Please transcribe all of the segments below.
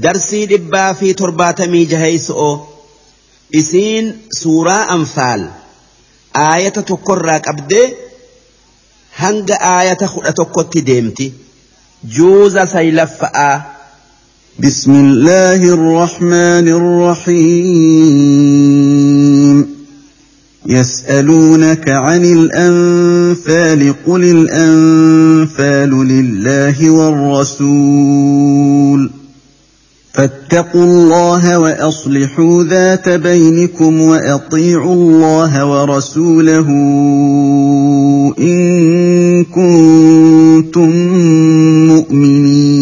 darsii dhibbaa fi torbaatamii jaheeyso'oo isiin suuraa anfaal aayata tokkorraa qabdee hanga aayata kudha tokkotti deemti juuza saylaffa'aa بسم الله الرحمن الرحيم يسألونك عن الأنفال قل الأنفال لله والرسول فاتقوا الله وأصلحوا ذات بينكم وأطيعوا الله ورسوله إن كنتم مؤمنين.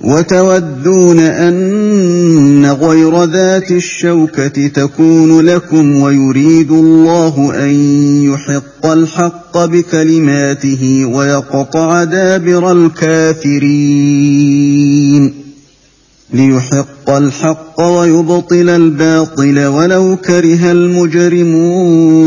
وتودون أن غير ذات الشوكة تكون لكم ويريد الله أن يحق الحق بكلماته ويقطع دابر الكافرين. ليحق الحق ويبطل الباطل ولو كره المجرمون.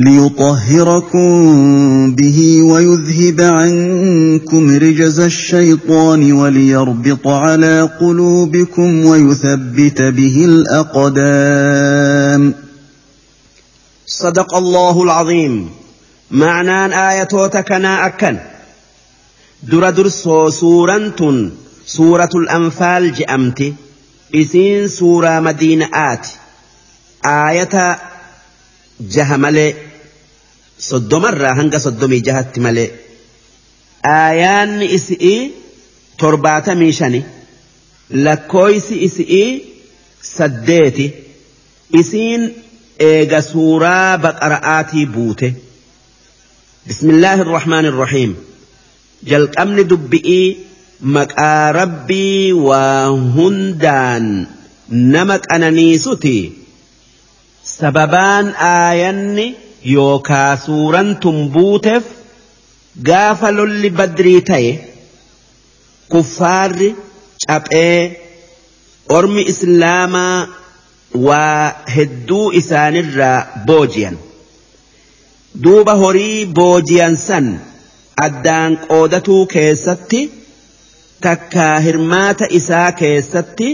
ليطهركم به ويذهب عنكم رجز الشيطان وليربط على قلوبكم ويثبت به الأقدام. صدق الله العظيم معنى آياتنا أكن. در درسو سورة سورة الأنفال جأمت. إسين سورة مدينة آت. آية جهملي soddomarraa hanga soddomii jahatti malee aayaanni isi'ii torbaatamii shani lakkooysi isi'ii saddeeti isiin eega suuraa baqara'aatii buute bismillaahi irrahmaan irrahiim jalqabni dubbi'ii maqaa rabbii waa hundaan nama qananiisuti sababaan aayanni yookaa suuraan tun buuteef gaafa lolli badrii ta'e kuffaarri caphee ormi islaamaa waa hedduu isaanirraa booji'an. Duuba horii booji'an san addaan qoodatuu keessatti takkaa hirmaata isaa keessatti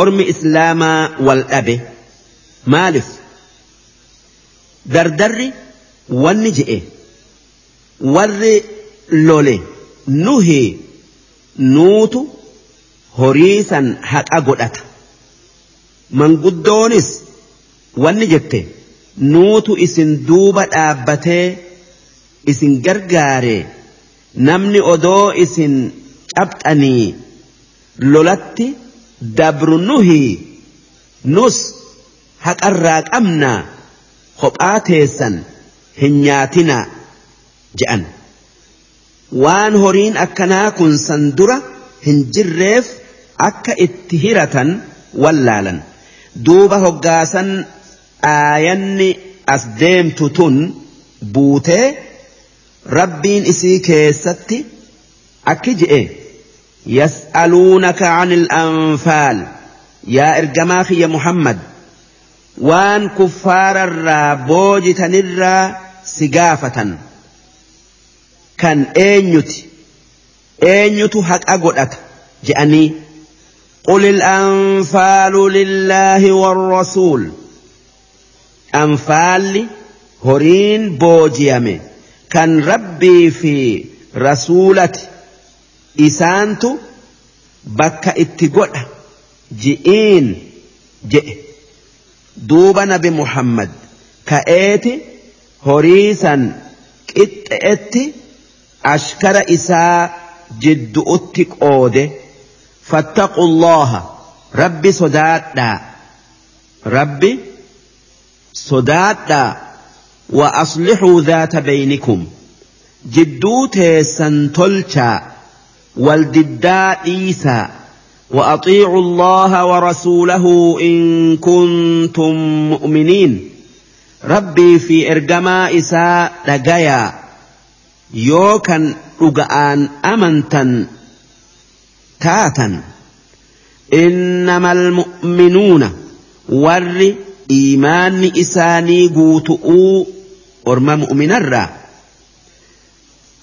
ormi islaamaa wal dhabe. Maaliif dardarri wanni je'e warri lole nuhi nuutu horiisan haqa godhata manguddoonis wanni jette nuutu isin duuba dhaabbatee isin gargaare namni odoo isin cabxanii lolatti dabru nuhi nus haqarraa qabnaa kophaa teessan hin nyaatinaa je'an waan horiin akkanaa kun san dura hin jirreef akka itti hiratan wallaalan duuba hoggaasan aayanni as deemtu tun buutee rabbiin isii keessatti akki je'e yas'aluunaka an anfaal yaa ergamaa kiyya muhammad waan kuffaararraa boojitanirraa si gaafatan kan eenyuti eenyutu haqa godhata je'anii قل الأنفال لله والرسول أنفال هرين بوجيامي كان ربي في رسولة إسانت بك اتقود جئين جئ دوب نبي محمد كأيتي هريسا قطئت أشكر إساء جد أتك أوده فاتقوا الله ربي صدادا ربي صدادا وأصلحوا ذات بينكم جدو تيسن تلشا والددا إيسا وأطيعوا الله ورسوله إن كنتم مؤمنين. ربي في إرجما إساء لقيا يوكا رقآن أمنتا تاتا. إنما المؤمنون ور إيمان إساني قوتؤوا ورم مؤمن الرا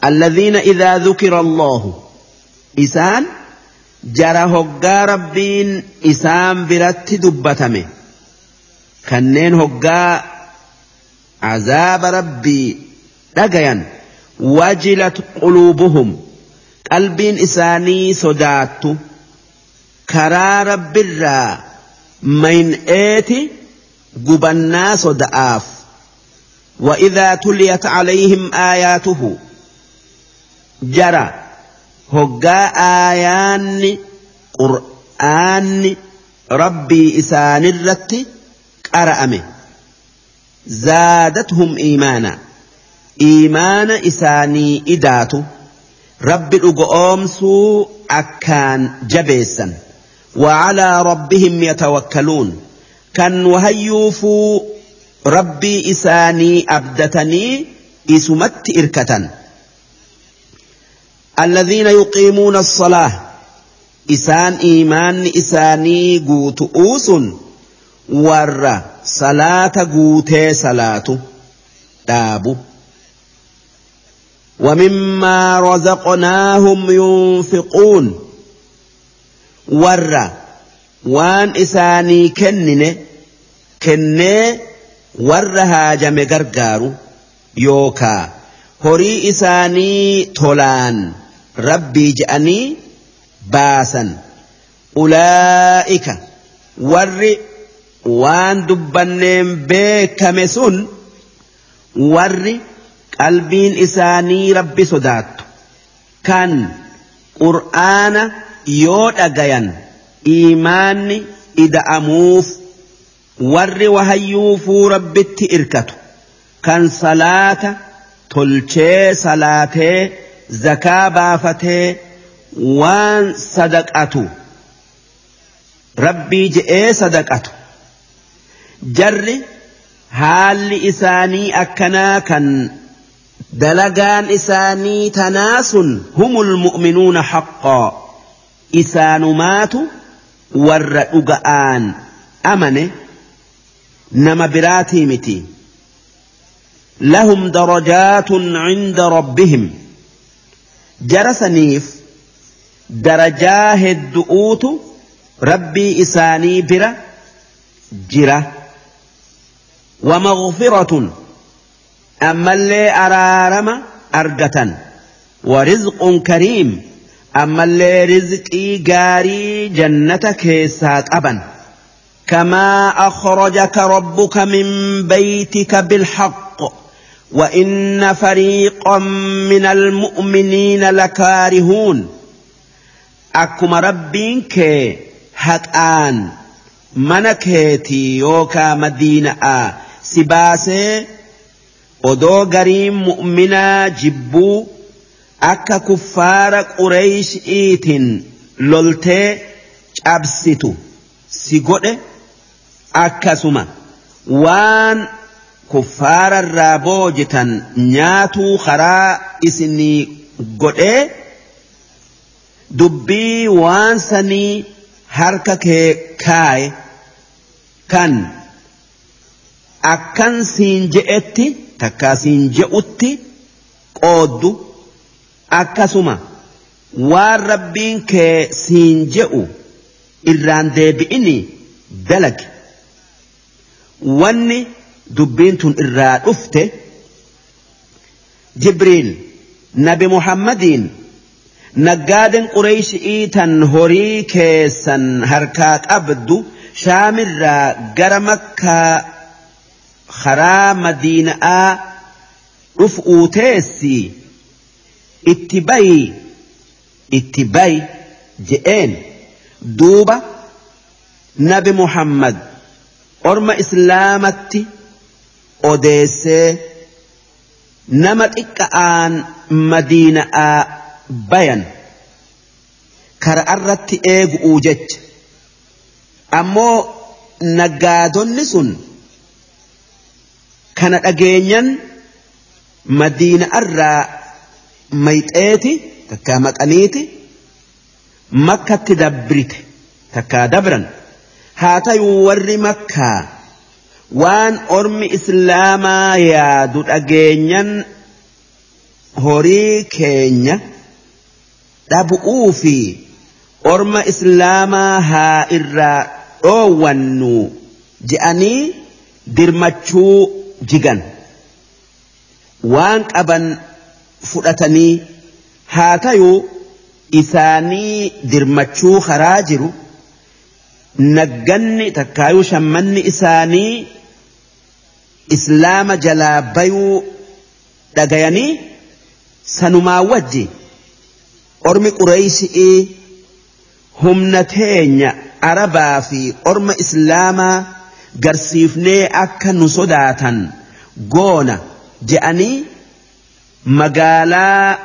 الذين إذا ذكر الله إسان جرى هقا ربين إسان برت دبتمه كنين هقا عذاب ربي لقيا وجلت قلوبهم qalbiin isaanii sodaattu. Karaa rabbirraa mayn'eeti gubannaa soda'aaf. وإذا تليت عليهم آياته جرى آيان قرآن ربي إسان الرت قرأمه زادتهم إيمانا إيمان إساني إداته rabbi dhugoomsuu akkaan jabeessan. وعلى ربهم يتوكلون كان وهيوفوا ربي إساني أبدتني إسمت إركة الذين يقيمون الصلاة. إسان إيمان إساني قوت أوس ور صلاة قوتي صلاة. دابو. ومما رزقناهم ينفقون. ور وان إساني كنن كنن ور هاجم غرغارو. يوكا. هري إساني rabbii je'anii baasan. Ulaa'ika warri waan dubbanneen beekame sun warri qalbiin isaanii rabbi sodaattu. Kan qur'aana yoo dhagayan iimaanni ida'amuuf warri wahayyuufuu rabbitti irkatu. Kan salaata tolchee salaatee zakaa baafatee waan sadaqatu rabbii je'ee sadaqatu jarri haalli isaanii akkanaa kan dalagaan isaanii tanaasun humul mu'minuuna haqqaa isaanumaatu warra dhuga'aan amane nama biraatii miti lahum darajaatun cinda rabbihim jara saniif darajaa rabbii isaanii bira jira. ومغفرة أما اللي أرارما أرجة ورزق كريم أما اللي رزقي جاري جنتك ساق أبا كما أخرجك ربك من بيتك بالحق وإن فريقا من المؤمنين لكارهون أكما ربك هكآن منكيتي يوكا مدينة سباسي odoo gariin mu'minaa jibbuu akka kuffaara qureeysh'iitiin loltee cabsitu si godhe akkasuma waan kuffaararraa boojitan nyaatuu karaa isinii godhee dubbii waan sanii harka kee kaaye kan akkan siin je'etti takkaasiin je'utti qooddu. Akkasuma waan rabbiin kee siin je'u irraan deebi'ini dalage. Wanni dubbiin tun irraa dhufte jibriil nabi muhammadiin naggaaden qureeyshii tan horii keessan harkaa qabdu shaamirraa gara makkaa karaa madiina'aa dhuf'uu teessi itti bayi itti bayi je'een duuba nabi muhammad orma islaamatti odeessee nama xiqqa'aan madiina'aa bayan kara irratti eegu'uu jecha. Ammoo naggaadonni sun kana dhageenyan madiina irraa mayxeeti takkaa maqaniiti makkatti dabrite takkaa dabran. Haa tayuu warri makkaa waan ormi islaamaa yaadu dhageenyan horii keenya dhabu'uu fi orma islaamaa haa irraa dhoowwannu je'anii dirmachuu jigan. Waan qaban fudhatanii haa tayuu isaanii dirmachuu karaa jiru. Nagganni takkaayuu shammanni isaanii islaama jalaa bayuu dhagayanii sanumaa wajji. Ormi qureeysi'ii humna teenya arabaa fi orma islaamaa garsiifnee akka nu sodaatan goona je'anii magaalaa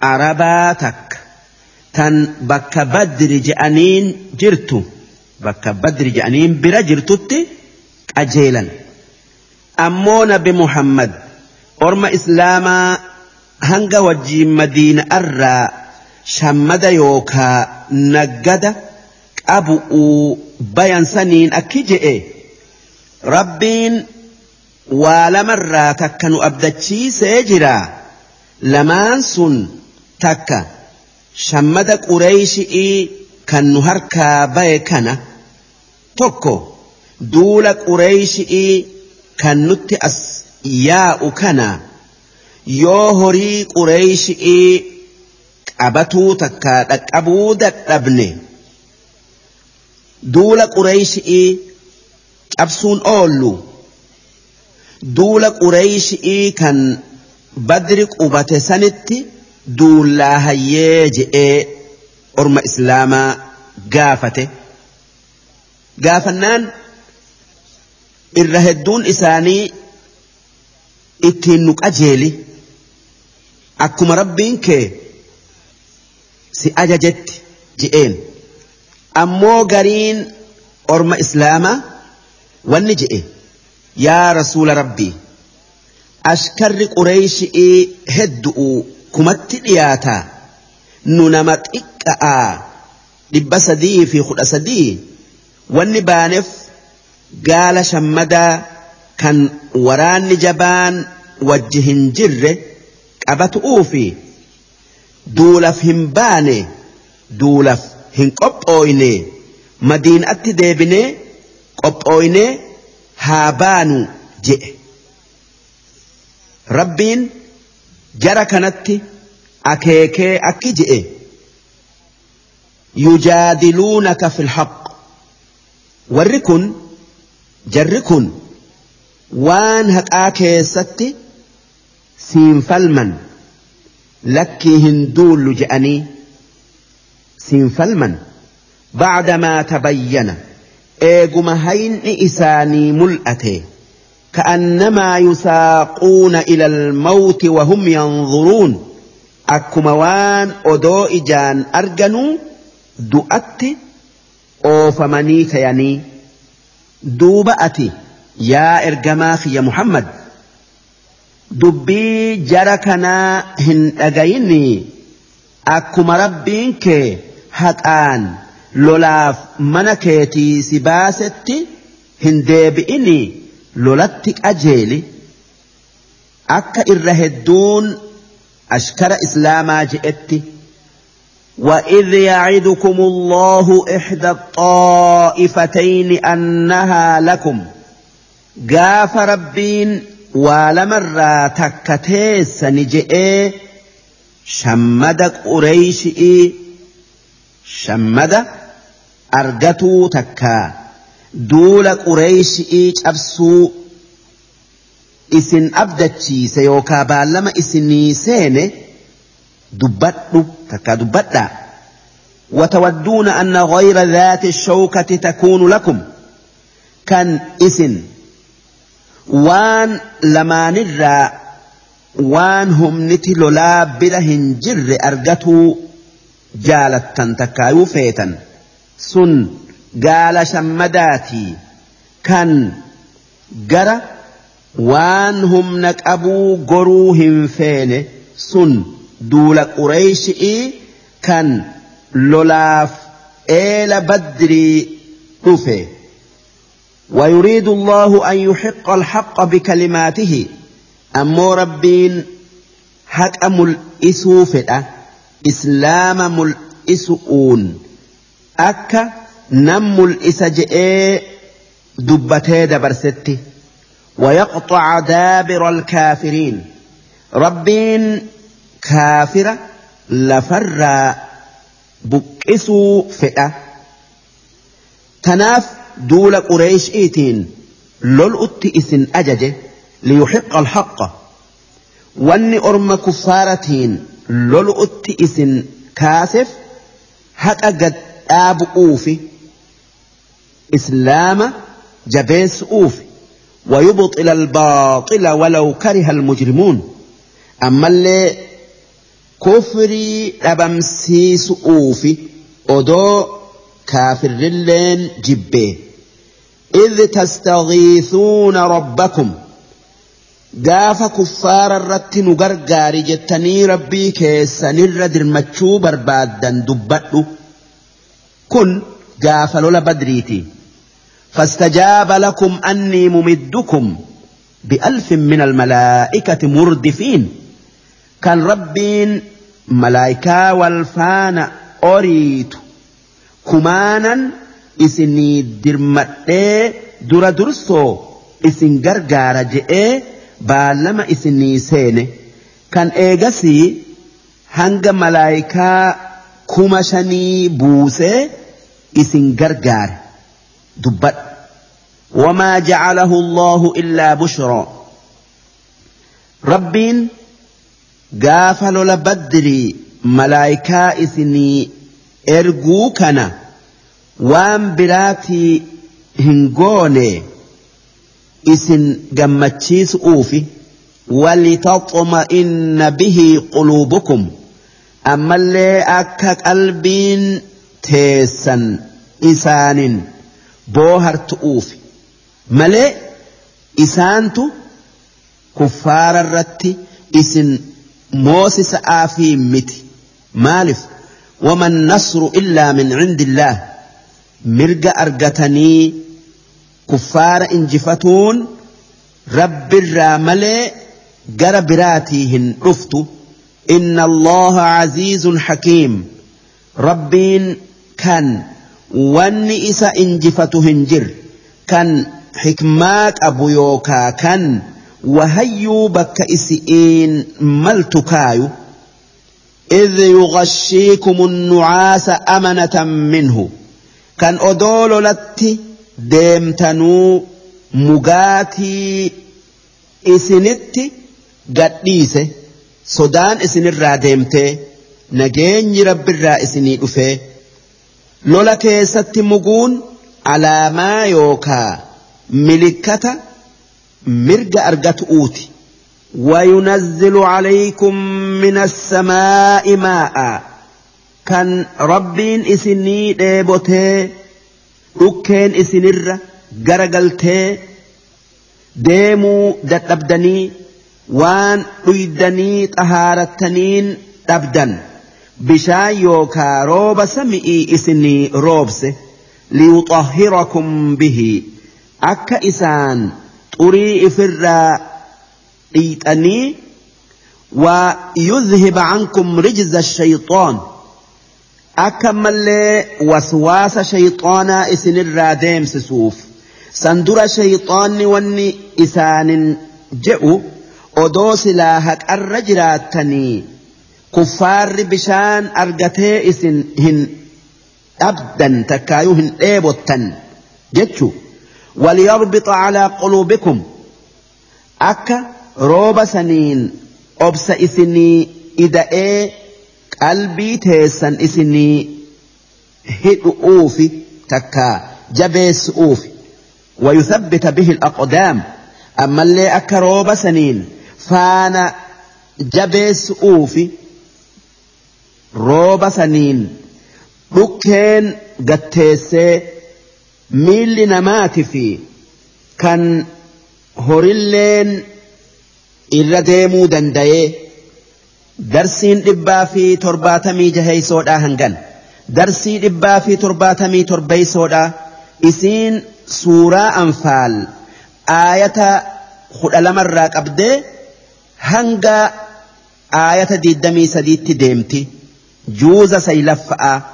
arabaa takka. Tan bakka badri je'aniin jirtu bakka badri je'aniin bira jirtutti qajeelan ammoo nabi muhammad orma islaamaa hanga wajjiin madiina irraa shammada yookaa naggada qabu'uu bayan saniin akki je'e rabbiin waa lamarraa takka nu abdachiisee jira lamaan sun takka shammada qureeyshii kan nu harkaa baye kana tokko duula qureeyshii kan nutti as yaa'u kana yoo horii qureeyshii qabatuu takka dhaqqabuu dadhabne duula qureeyshii cabsuun oollu duula qureeyshii kan badri qubate sanitti duullaa hayyee je'ee orma islaamaa gaafate. Gaafannaan irra hedduun isaanii ittiin nu qajeeli akkuma rabbiin kee si ajajetti je'een ammoo gariin orma islaamaa wanni je'e yaa rasuula rabbii ashkarri qureeyshii heddu'u kumatti dhiyaataa nu nama xiqqa'aa dhibba sadii fi kudha sadii wanni baaneef gaala shammadaa kan waraanni jabaan wajji hin jirre qabatu'uu fi duulaf hin baane duulaf hin qophooyne madiinatti deebinee qophooynee haa baanu je'e. Rabbiin jara kanatti akeekee akki je'e. Yujaadiluunaka fi lhaq warri kun jarri kun waan haqaa keessatti siin falman lakkii hin duullu je'anii siin falman بعدما تبين eeguma hayni isaanii mul'ate كأنما يساقون إلى الموت وهم ينظرون أكما وان أدو إجان أرجنوا duuba ati yaa ergamaa ya Muhammad dubbii jara kanaa hin dhagayini akkuma rabbiin kee haqaan lolaaf mana keetii si baasetti hin deebi'ini lolatti qajeeli akka irra hedduun ashkara islaamaa je'etti. وإذ يعدكم الله إحدى الطائفتين أنها لكم قاف ربين ولمرا تكتيس نجئ شمد قريشئ شمد argatuu takkaa duula qureeshii cabsuu isin abdachiise yookaa baallama isinii seene dubbadhu takkaa dubbadhaa وتودون أن غير ذات الشوكة تكون لكم. كان إسن وان لما نرى وان هم نتي لولا برهن جر أرجتوا جالتا تكايو فيتا سن shammadaatii kan gara waan humna qabuu goruu hin feene sun duula qureeshi'ii kan lolaaf eela badrii dhufe. ويريد الله أن يحق الحق بكلماته. أمو ربين حق ملئسو فئة إسلام ملئسؤون أكا nam mul'isa je'ee dubbatee dabarsetti ويقطع دابر الكافرين. ربين كافرة لفر بقسوا فئة تناف دول قريش إيتين لول إسن أجج ليحق الحق واني أرم كفارتين لول إسن كاسف حق قد آب أوفي إسلام جبيس أوف ويبطل الباطل ولو كره المجرمون أما اللي أوف أدو كافر اللين جبه إذ تستغيثون ربكم قاف كفار الرت نقرقار جتني ربي كيس نرد المتشو بربادا دبتو كن قاف لولا بدريتي فاستجاب لكم أني ممدكم بألف من الملائكة مردفين كان ربين ملائكة والفان أريد كمانا إسني درمتي در درسو. إسن غرغار جئ بالما إسني سين كان إيغسي هنگ ملائكة كمشني بوسي إسن غرغار دبت. وما جعله الله إلا بشرى. ربين قافل لبدري ملائكة إثني إرجو كان وان براتي هنغوني إسن جمتشيس أوفي ولتطمئن به قلوبكم أما اللي أكا قلبين تيسا إسان malee isaantu kuffaara irratti isin موسى سآفي متي مالف. وما النصر إلا من عند الله. مرق أرجتني كفار إنجفتون. رب الرامل قربراتيهن رفت. إن الله عزيز حكيم. ربين كان. ونئس إنجفتهن جر كان حكمات أبو يوكا كان. wahayyuu bakka isi'iin maltu kaayu idh yughashiikumu nucaasa amanatan minhu kan odoo lolatti deemtanuu mugaatii isinitti gadhiise sodaan isinirraa deemtee nageenyi rabbirraa isinii dhufee lola keessatti muguun alaamaa yookaa milikkata mirga argatu'uuti وينزل عليكم من السماء ماء كان ربين إسني ديبوتي dhukkeen isinirra garagaltee deemuu dadhabdanii waan dhuydanii xahaarattaniin dhabdan bishaan yookaa rooba sami'ii isinii roobse liyuxahhirakum bihi akka isaan xurii ifirraa dhiixanii ويذهب عنكم رجز الشيطان akka mallee waswaasa shayxaanaa isinirraa deemsisuuf san dura shayxaanni wanni isaanin je'u odoo silaa haqarra jiraattanii kuffaarri bishaan argatee isin hin dhabdan takkaayuu hin dheebottan jechu وليربط على قلوبكم. akka rooba saniin obsa isinii ida'ee qalbii teessan isinii hidhu'uufi takka jabeessu'uufi ويثبت به الأقدام. أما اللي أكا روبا سنين فانا جبس أوفي. روبا سنين. بكين قتيسي miilli namaati fi kan horilleen irra deemuu danda'ee darsiin dhibbaa fi torbaatamii jaheeysoodhaa hangan darsii dhibbaa fi torbaatamii torbeeysoodhaa isiin suuraa anfaal aayata kudha lamarraa qabdee hanga aayata diidamii sadiitti deemti juuza saylaffa'aa.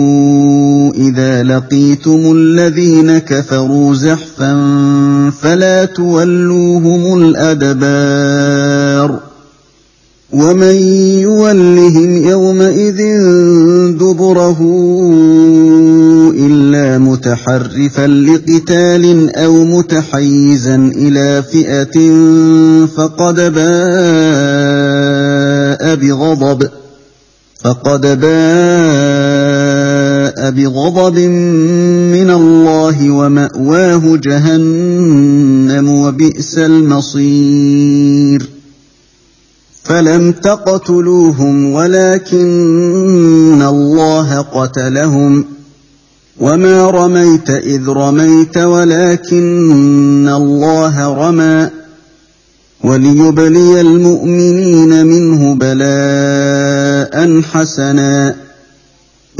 إذا لقيتم الذين كفروا زحفا فلا تولوهم الأدبار ومن يولهم يومئذ دبره إلا متحرفا لقتال أو متحيزا إلى فئة فقد باء بغضب فقد باء بغضب من الله ومأواه جهنم وبئس المصير. فلم تقتلوهم ولكن الله قتلهم. وما رميت إذ رميت ولكن الله رمى. وليبلي المؤمنين منه بلاء حسنا.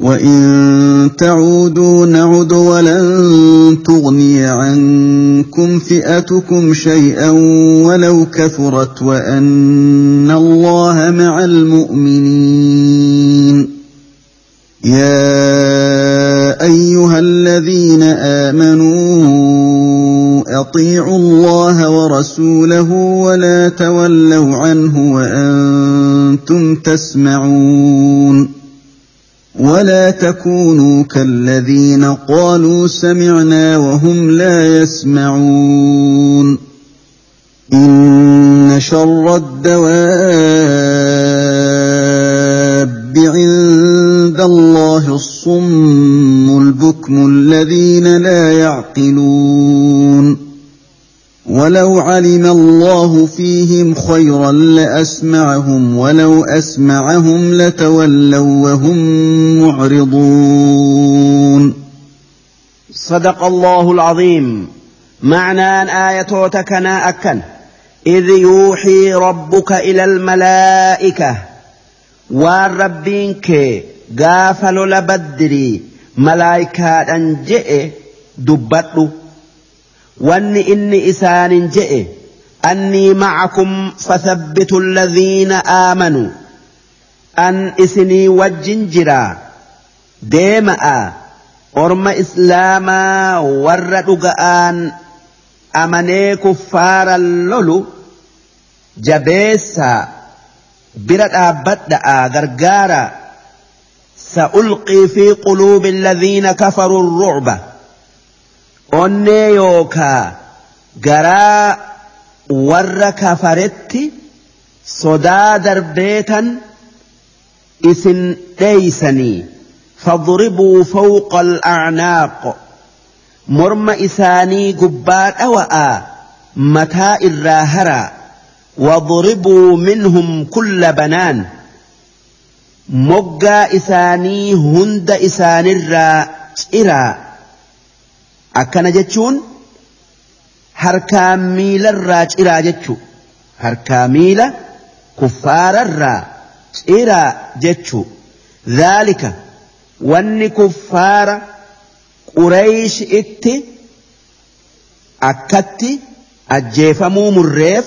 وإن تعودوا نعد ولن تغني عنكم فئتكم شيئا ولو كثرت وأن الله مع المؤمنين يا يا ايها الذين امنوا اطيعوا الله ورسوله ولا تولوا عنه وأنتم تسمعون ولا تكونوا كالذين قالوا سمعنا وهم لا يسمعون ان شر الدواب عند الله الصم البكم الذين لا يعقلون ولو علم الله فيهم خيرا لأسمعهم ولو أسمعهم لتولوا وهم معرضون. صدق الله العظيم. معنى آية تكنا أكن. إذ يوحي ربك إلى الملائكة. والربينك قافل لبدري. ملائكة أنجئ دبتوا واني اني اسان جئ اني معكم فثبتوا الذين امنوا ان اسني وجنجرا ديما ارم اسلاما ورد ان امني كفار اللولو جبيسا برد ابدا غرغارا سالقي في قلوب الذين كفروا الرعبه onnee yookaa garaa warra kafaretti sodaa darbeetan isin dheeysanii fadribuu fawqa al'acnaaq morma isaanii gubbaa dhawa'aa mataa irraa haraa واضربوا منهم كل بنان moggaa isaanii hunda isaanirraa ciraa Akkana jechuun harkaa miilarraa ciraa jechuu. Harkaa miila kuffaararraa ciraa jechuu. Dhaalika wanni kuffaara qureeshi itti akkatti ajjeefamuu murreef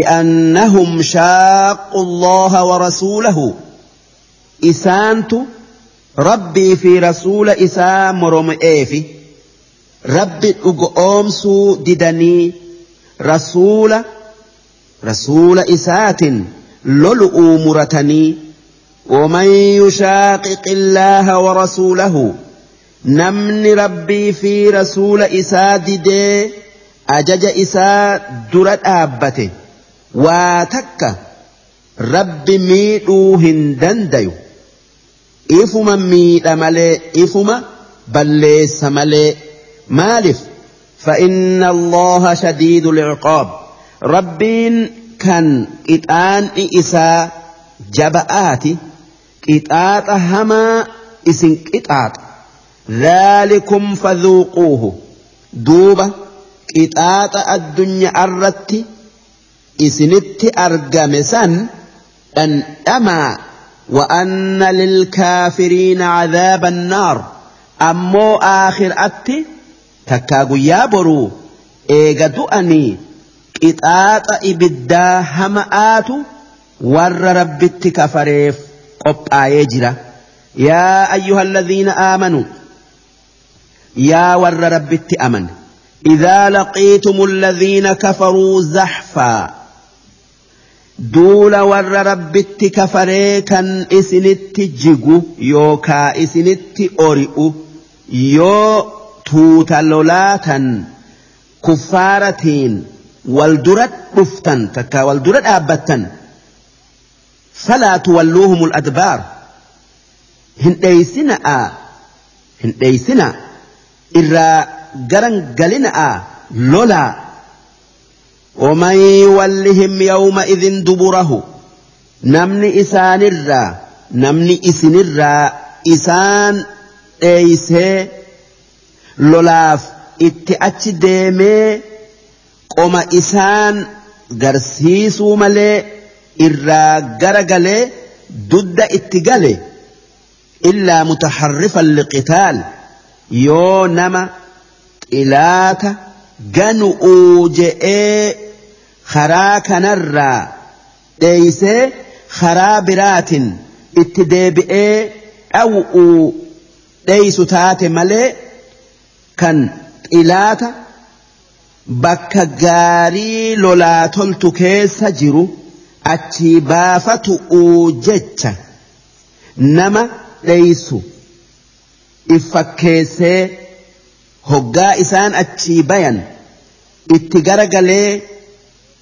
bi'annahum shaaqu allaha wa rasuulahu. Isaantu rabbii fi rasuula isaa moroma'eefi. Rabbi dhugoomsuu didanii rasuula rasuula isaatin lolu'uu muratanii ومن يشاقق الله ورسوله نمن ربي في رسول إساد أجج إسا درد آبته واتك رب ميئو هندنديو إفما ميئ ملي إفما بليس مالف. فإن الله شديد العقاب. ربين كان إتآن إسا جبآت إتآت هما إسن إتآت. ذلكم فذوقوه. دوبة. إتآت الدنيا الرت إسنت أرقمسا أن أما. وأن للكافرين عذاب النار. أمو آخر أتي takkaa guyyaa boruu eega du'anii qixaaxa ibiddaa hama'aatu warra rabbitti kafareef qophaa'ee jira yaa ayyuha alladhiina aamanuu yaa warra rabbitti aman إذا لقيتم الذين كفروا زحفا دول ور ربت كفريكا إسنت جيجو يوكا إسنت أورئو يو tuuta lolaatan kuffaaratiin wal dura dhuftan takka wal dura dhaabbattan falaa tuwalluuhum adbaar hin dheeysina'a hin dheeysina irraa garan galina'a lolaa ومن يولهم يومئذ دبره نمني إسان الرا نمني إسن الرا إسان إيسي lolaaf itti achi deemee qoma isaan garsiisuu malee irraa gara galee dudda itti gale illaa mutaharrifan liqitaal. Yoo nama xilaata ganu'uu je'ee karaa kanarraa dheeysee karaa biraatin itti deebi'ee dhaw'uu dheeysu taate malee kan xilaata bakka gaarii lolaa toltu keessa jiru achii baafatu'uu jecha nama dheeysu if fakkeessee hoggaa isaan achii bayan itti garagalee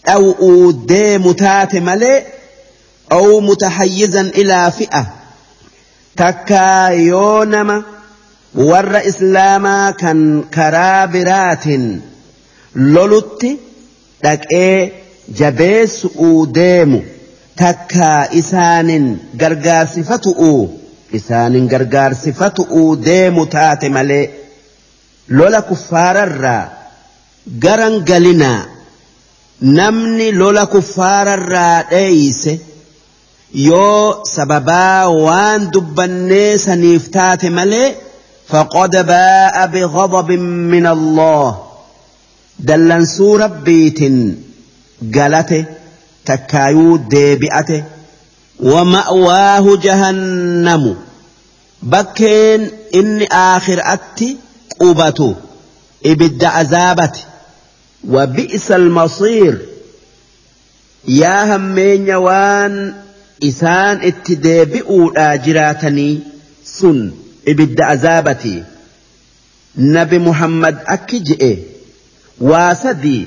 dhaw'uu deemu taate malee أو متحيزا إلى فئة تكا يونما warra islaamaa kan karaa biraatiin lolutti dhaqee jabeessu'uu deemu takka isaanin gargaarsifatu'uu isaanin gargaarsifatu'uu deemu taate malee lola kuffaararraa garan galinaa namni lola kuffaararraa dheeyse yoo sababaa waan dubbannee saniif taate malee. فقد باء بغضب من الله. دلنسو ربيت قلته تكايو ديبئته. ومأواه جهنم. بكين إن آخر أتي قبته إبد عذابته. وبئس المصير. يا همين وان إسان اتدي بئو آجراتني سن. Ibidda azaabati nabi muhammad akki je'e waa sadii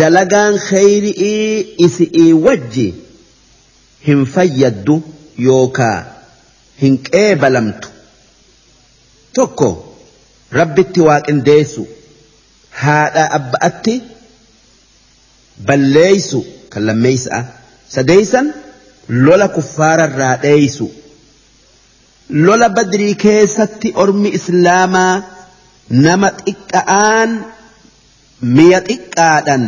dalagaan kheyri'ii isi'ii wajji hin fayyaddu yookaa hin qeebalamtu tokko rabbitti waaqindeessu haadha abba'atti balleeysu kan lammeeysa'a sadeeysan lola kuffaararraa dheeysu lola badrii keessatti ormi islaamaa nama xiqqa'aan mi'a xiqqaadhan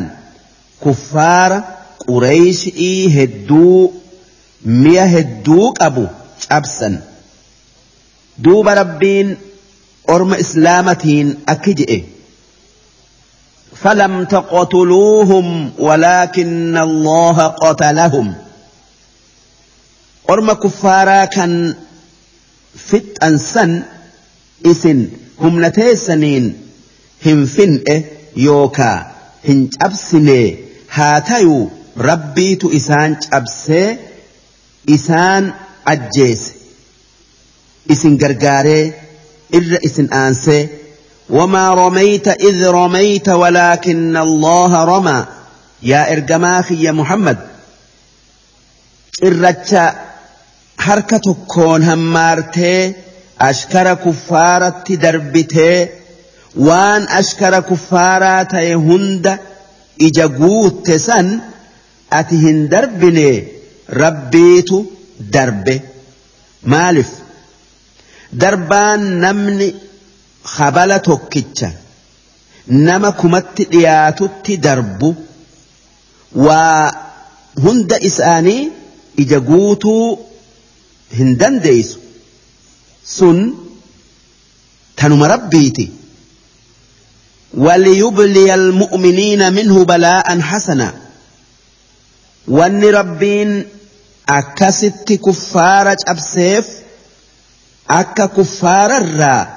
kuffaara qureeyshii hedduu mi'a hedduu qabu cabsan duuba rabbiin orma islaamatiin akki je'e فلم تقتلوهم ولكن الله قتلهم orma kuffaaraa kan fixxansan isin humna teessaniin hin fin'e yookaa hin cabsine haa tayuu rabbiitu isaan cabsee isaan ajjeese isin gargaaree irra isin aansee وما رميت إذ رميت ولكن الله رمى يا إرجماخي يا محمد إرتشا harka tokkoon hammaartee ashkara kuffaaratti darbitee waan ashkara kuffaaraa ta'e hunda ija guutte san ati hin darbine rabbiitu darbe maalif darbaan namni habala tokkicha nama kumatti dhiyaatutti darbu waa hunda isaanii ija guutuu hin dandeeysu sun tanuma rabbiiti. وليبلي المؤمنين منه بلاء حسنا وان ربين أكست كفارة أبسيف أكا كفار الرا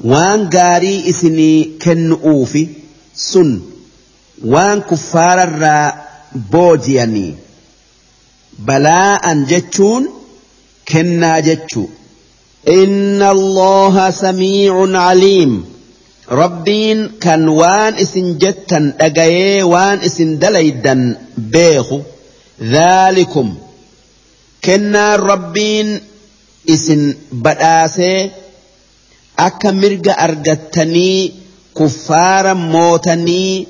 وان قاري إسني كنؤوفي سن وان كفار الرا بوجياني بلاء جتشون kennaa jechuu inna allaha samiicun caliim rabbiin kan waan isin jettan dhagayee waan isin dalaydan beeku. Dhaalikum. Kennaan rabbiin isin badhaasee akka mirga argattanii kuffaara mootanii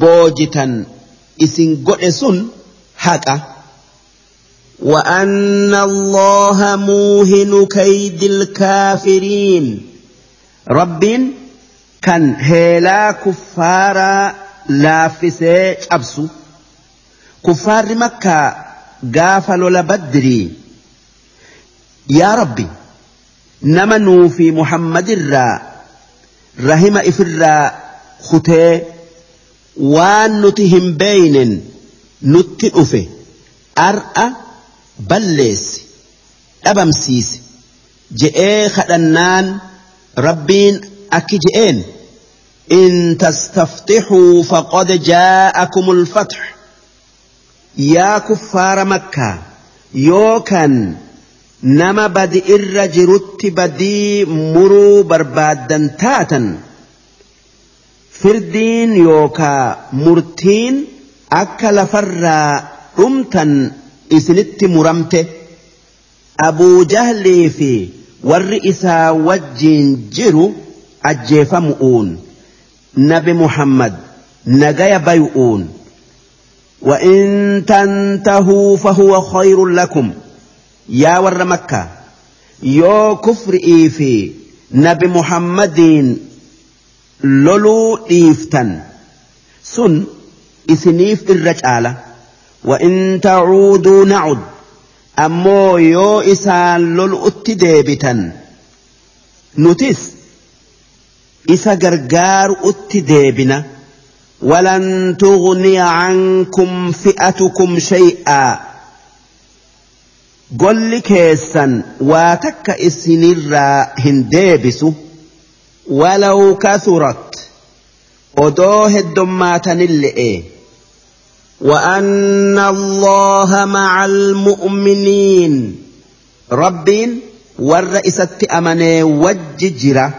boojitan isin godhe sun haqa وأن الله موهن كيد الكافرين. رب كان هيلا كفارا لافسي أبسو كفار مكة قافلوا لبدري يا ربي نمنوا في محمد الرا رحم إفرا ختي وان نتهم بين نتئفه أرأى balleessi dhabamsiise je'ee kadhannaan rabbiin akki je'een. إن تستفتحوا فقد جاءكم الفتح يا كفار مكة يوكن نما بدي الرجرت بدي مروا بربادا تاتا فردين يوكا مرتين أكل فرا رمتا إسنت مرمته أبو جهل في والرئيسا وجين جرو أجيف مؤون نبي محمد نجايا بيؤون وإن تنتهوا فهو خير لكم يا ور مكة يو كفر إيفي نبي محمد لولو إيفتن سن إسنيف الرجالة وإن تعودوا نعد. أمو يو إسان لولو اتدابتا نتس isa gargaaru'utti deebina ولن تغني عنكم فئتكم شيئا. قل كيسا واتك السنرا هنديبس ولو كثرت. ودوه الدمات اللئي. وأن الله مع المؤمنين. رب والرئيسة أمني وججرة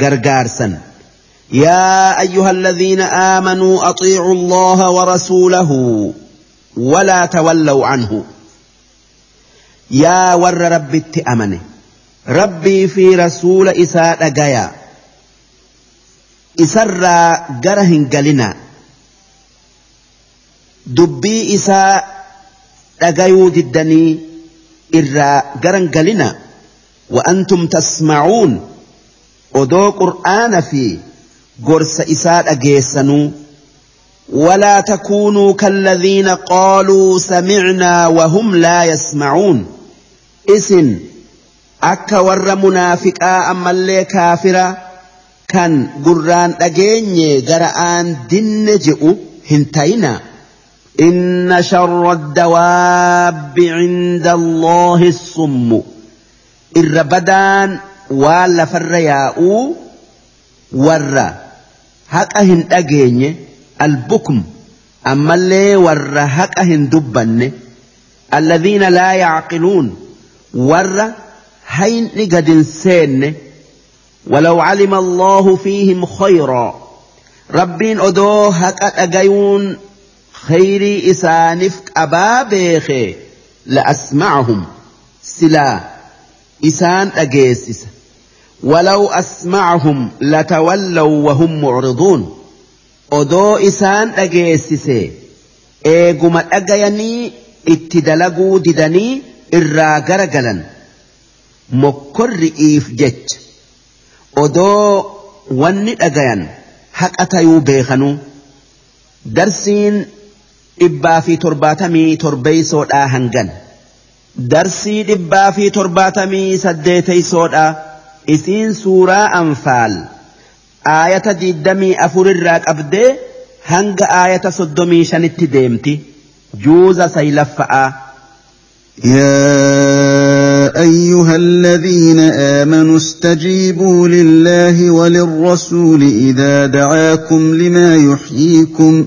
غرغارسا يا أيها الذين آمنوا أطيعوا الله ورسوله ولا تولوا عنه. يا ور رب التأمن ربي في رسول إساء دقايا. إسرى قره قلنا. دبي إساء دقايو جدني إرى قرن قلنا وأنتم تسمعون odoo qur'aana fi gorsa isaa dhageessanuu ولا تكونوا كالذين قالوا سمعنا وهم لا يسمعون اسن أكا ور منافقا أما اللي كافرا كان قران أجيني قرآن دن جئو هنتينا إن شر الدواب عند الله الصم. الربدان ولا فرياء ور. هكاهن أجيني البكم. أما اللي ور هكاهن دبن. الذين لا يعقلون. ور هين نقد سين. ولو علم الله فيهم خيرا. ربين أدو هكا أجيون أجيون خيري إسانف أبابيخي لأسمعهم سلا إسان أجيسس ولو أسمعهم لتولوا وهم معرضون odoo isaan dhageessise eeguma dhagayanii itti dalaguu didanii irraa gara galan mokkorri'iif jecha odoo wanni dhagayan haqa tayuu beekanuu darsiin dhibbaa fi torbaatamii torbeeysoodhaa hangan darsii dhibbaa fi torbaatamii saddeeteysoodhaa isiin suuraa anfaal aayata diddamii afurirraa qabdee hanga aayata soddomii shanitti deemti juuza saylaffa'aa يا أيها الذين آمنوا استجيبوا لله وللرسول إذا دعاكم لما يحييكم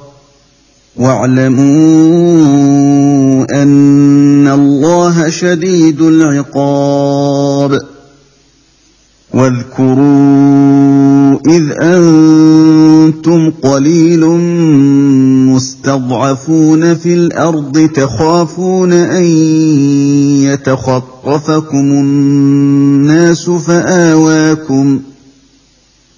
واعلموا أن الله شديد العقاب. واذكروا إذ أنتم قليل مستضعفون في الأرض تخافون أن يتخطفكم الناس فآواكم ۖ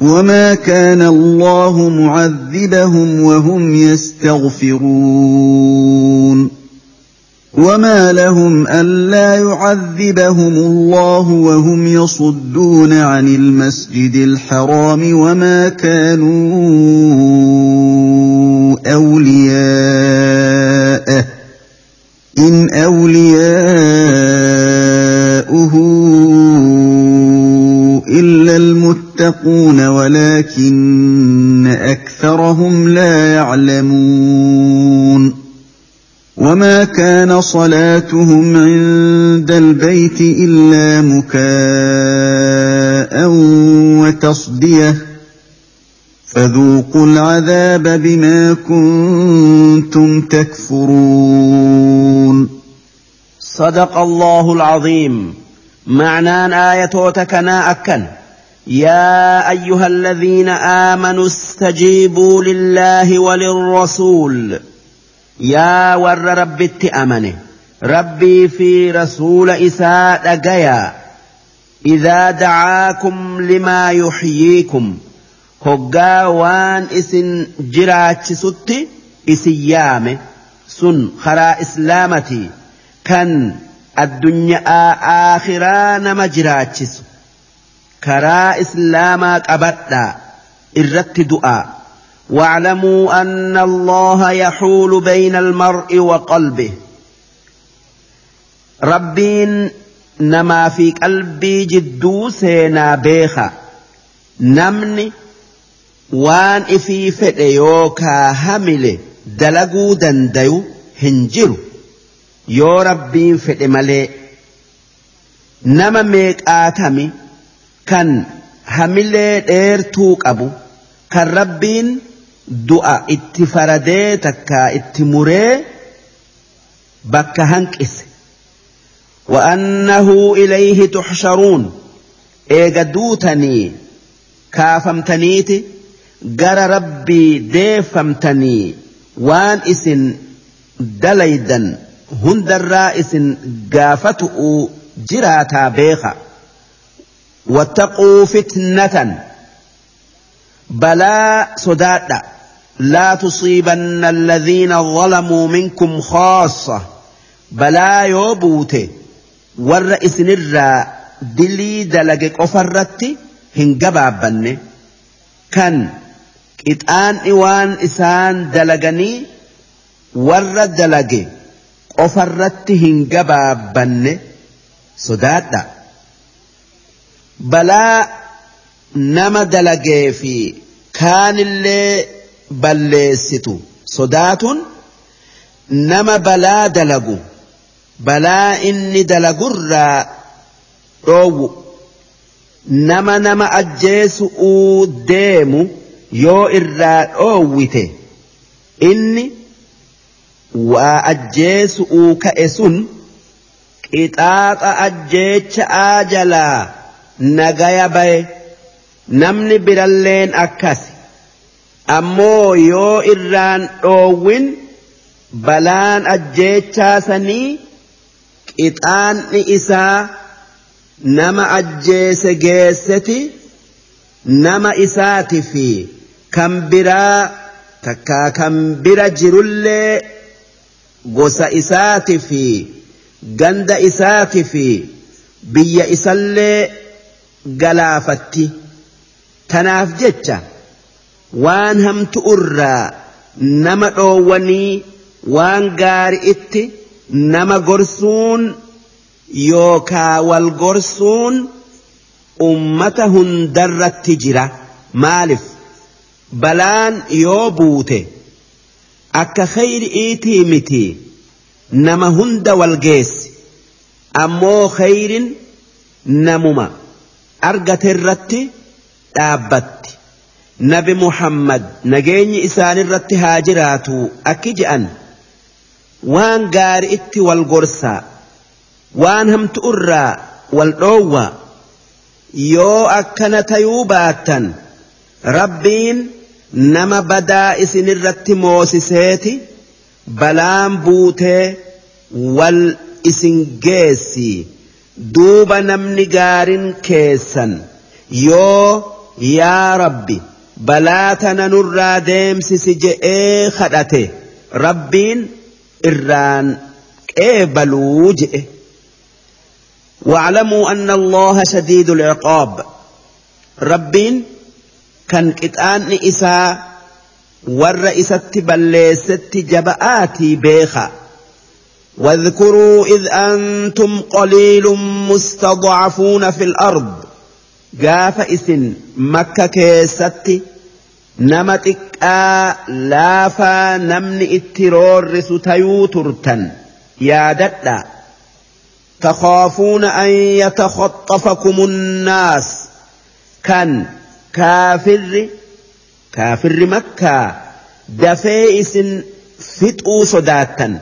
وما كان الله معذبهم وهم يستغفرون وما لهم الا يعذبهم الله وهم يصدون عن المسجد الحرام وما كانوا اولياءه ان اولياؤه الا المتقون ولكن أكثرهم لا يعلمون وما كان صلاتهم عند البيت إلا مكاء وتصدية فذوقوا العذاب بما كنتم تكفرون. صدق الله العظيم. معنى آية تكنا أكن. يا أيها الذين آمنوا استجيبوا لله وللرسول. يا ور رب التأمنه ربي في رسول إساء دقيا. إذا دعاكم لما يحييكم. هقا وان إسن جراج ستي إسيامه سن خرا إسلامتي. كان addunyaa akhiraa nama jiraachisu karaa islaamaa qabadhaa irratti du'aa واعلموا أن الله يحول بين المرء وقلبه ربين نما في قلبي جدو سينا بيخا نمني وان إفي فديوكا همله دلقو دنديو هنجرو yoo rabbiin fedhe malee nama meeqaatami kan hamilee dheertuu qabu kan rabbiin du'a itti faradee takka itti muree bakka hanqise وأنه إليه تحشرون إيجا دوتني كافمتنيتي جرى ربي ديفمتني وان اسن دليدا hundarraa isin gaafatu'u jiraataa beeka واتقوا فتنة. بلا صداد. لا تصيبن الذين ظلموا منكم خاصة. بلا يوبوت والرئيس نرى دلي دلق قفرت هنقباب بني كان إتآن إوان إسان دلقني. ور دلق قفرت هنقباب بني صداد. Balaa nama dalagee fi kaanillee balleessitu sodaatuun nama balaa dalagu balaa inni dalagurraa dhoowwu nama nama ajjeesu'uu deemu yoo irraa dhoowwite inni waa ajjeesu'uu ka'e sun qixaaxa ajjeecha'aa jalaa nagaya baye namni biralleen akkas ammoo yoo irraan dhoowwin balaan ajjeechaa sanii qixaanni isaa nama ajjeese geesseti nama isaati fi kan biraa takkaa kan bira jirullee gosa isaati fi ganda isaati fi biyya isallee galaafatti. Tanaaf jecha waan hamtu irraa nama dhoowwanii waan gaari itti nama gorsuun yookaa wal gorsuun ummata hundarratti jira. Maaliif? Balaan yoo buute akka khayri'iitii miti nama hunda wal geessi ammoo khayrin namuma argate irratti dhaabbatti nabi muhammad nageenyi isaanirratti haa jiraatu akki je'an waan gaari itti wal gorsaa waan hamtu irraa wal dhoowwaa yoo akkana tayuu baattan rabbiin nama badaa isinirratti moosiseeti balaan buutee wal isin geessi دوبا نمني جارين كيسن يو يا ربي بلاتنا نرى ديم سيجئي خدته ربين إران إيبلوج واعلموا أن الله شديد العقاب ربين كان كتان إساء والرئيسة بلّي جبآتي بيخا واذكروا إذ أنتم قليل مستضعفون في الأرض. قاف إسن مكة كيستي نمتك لافا نمن اترور ستيو ترتن. يا دتا تخافون أن يتخطفكم الناس. كان كافر كافر مكة. دفيس فتؤوا صداتا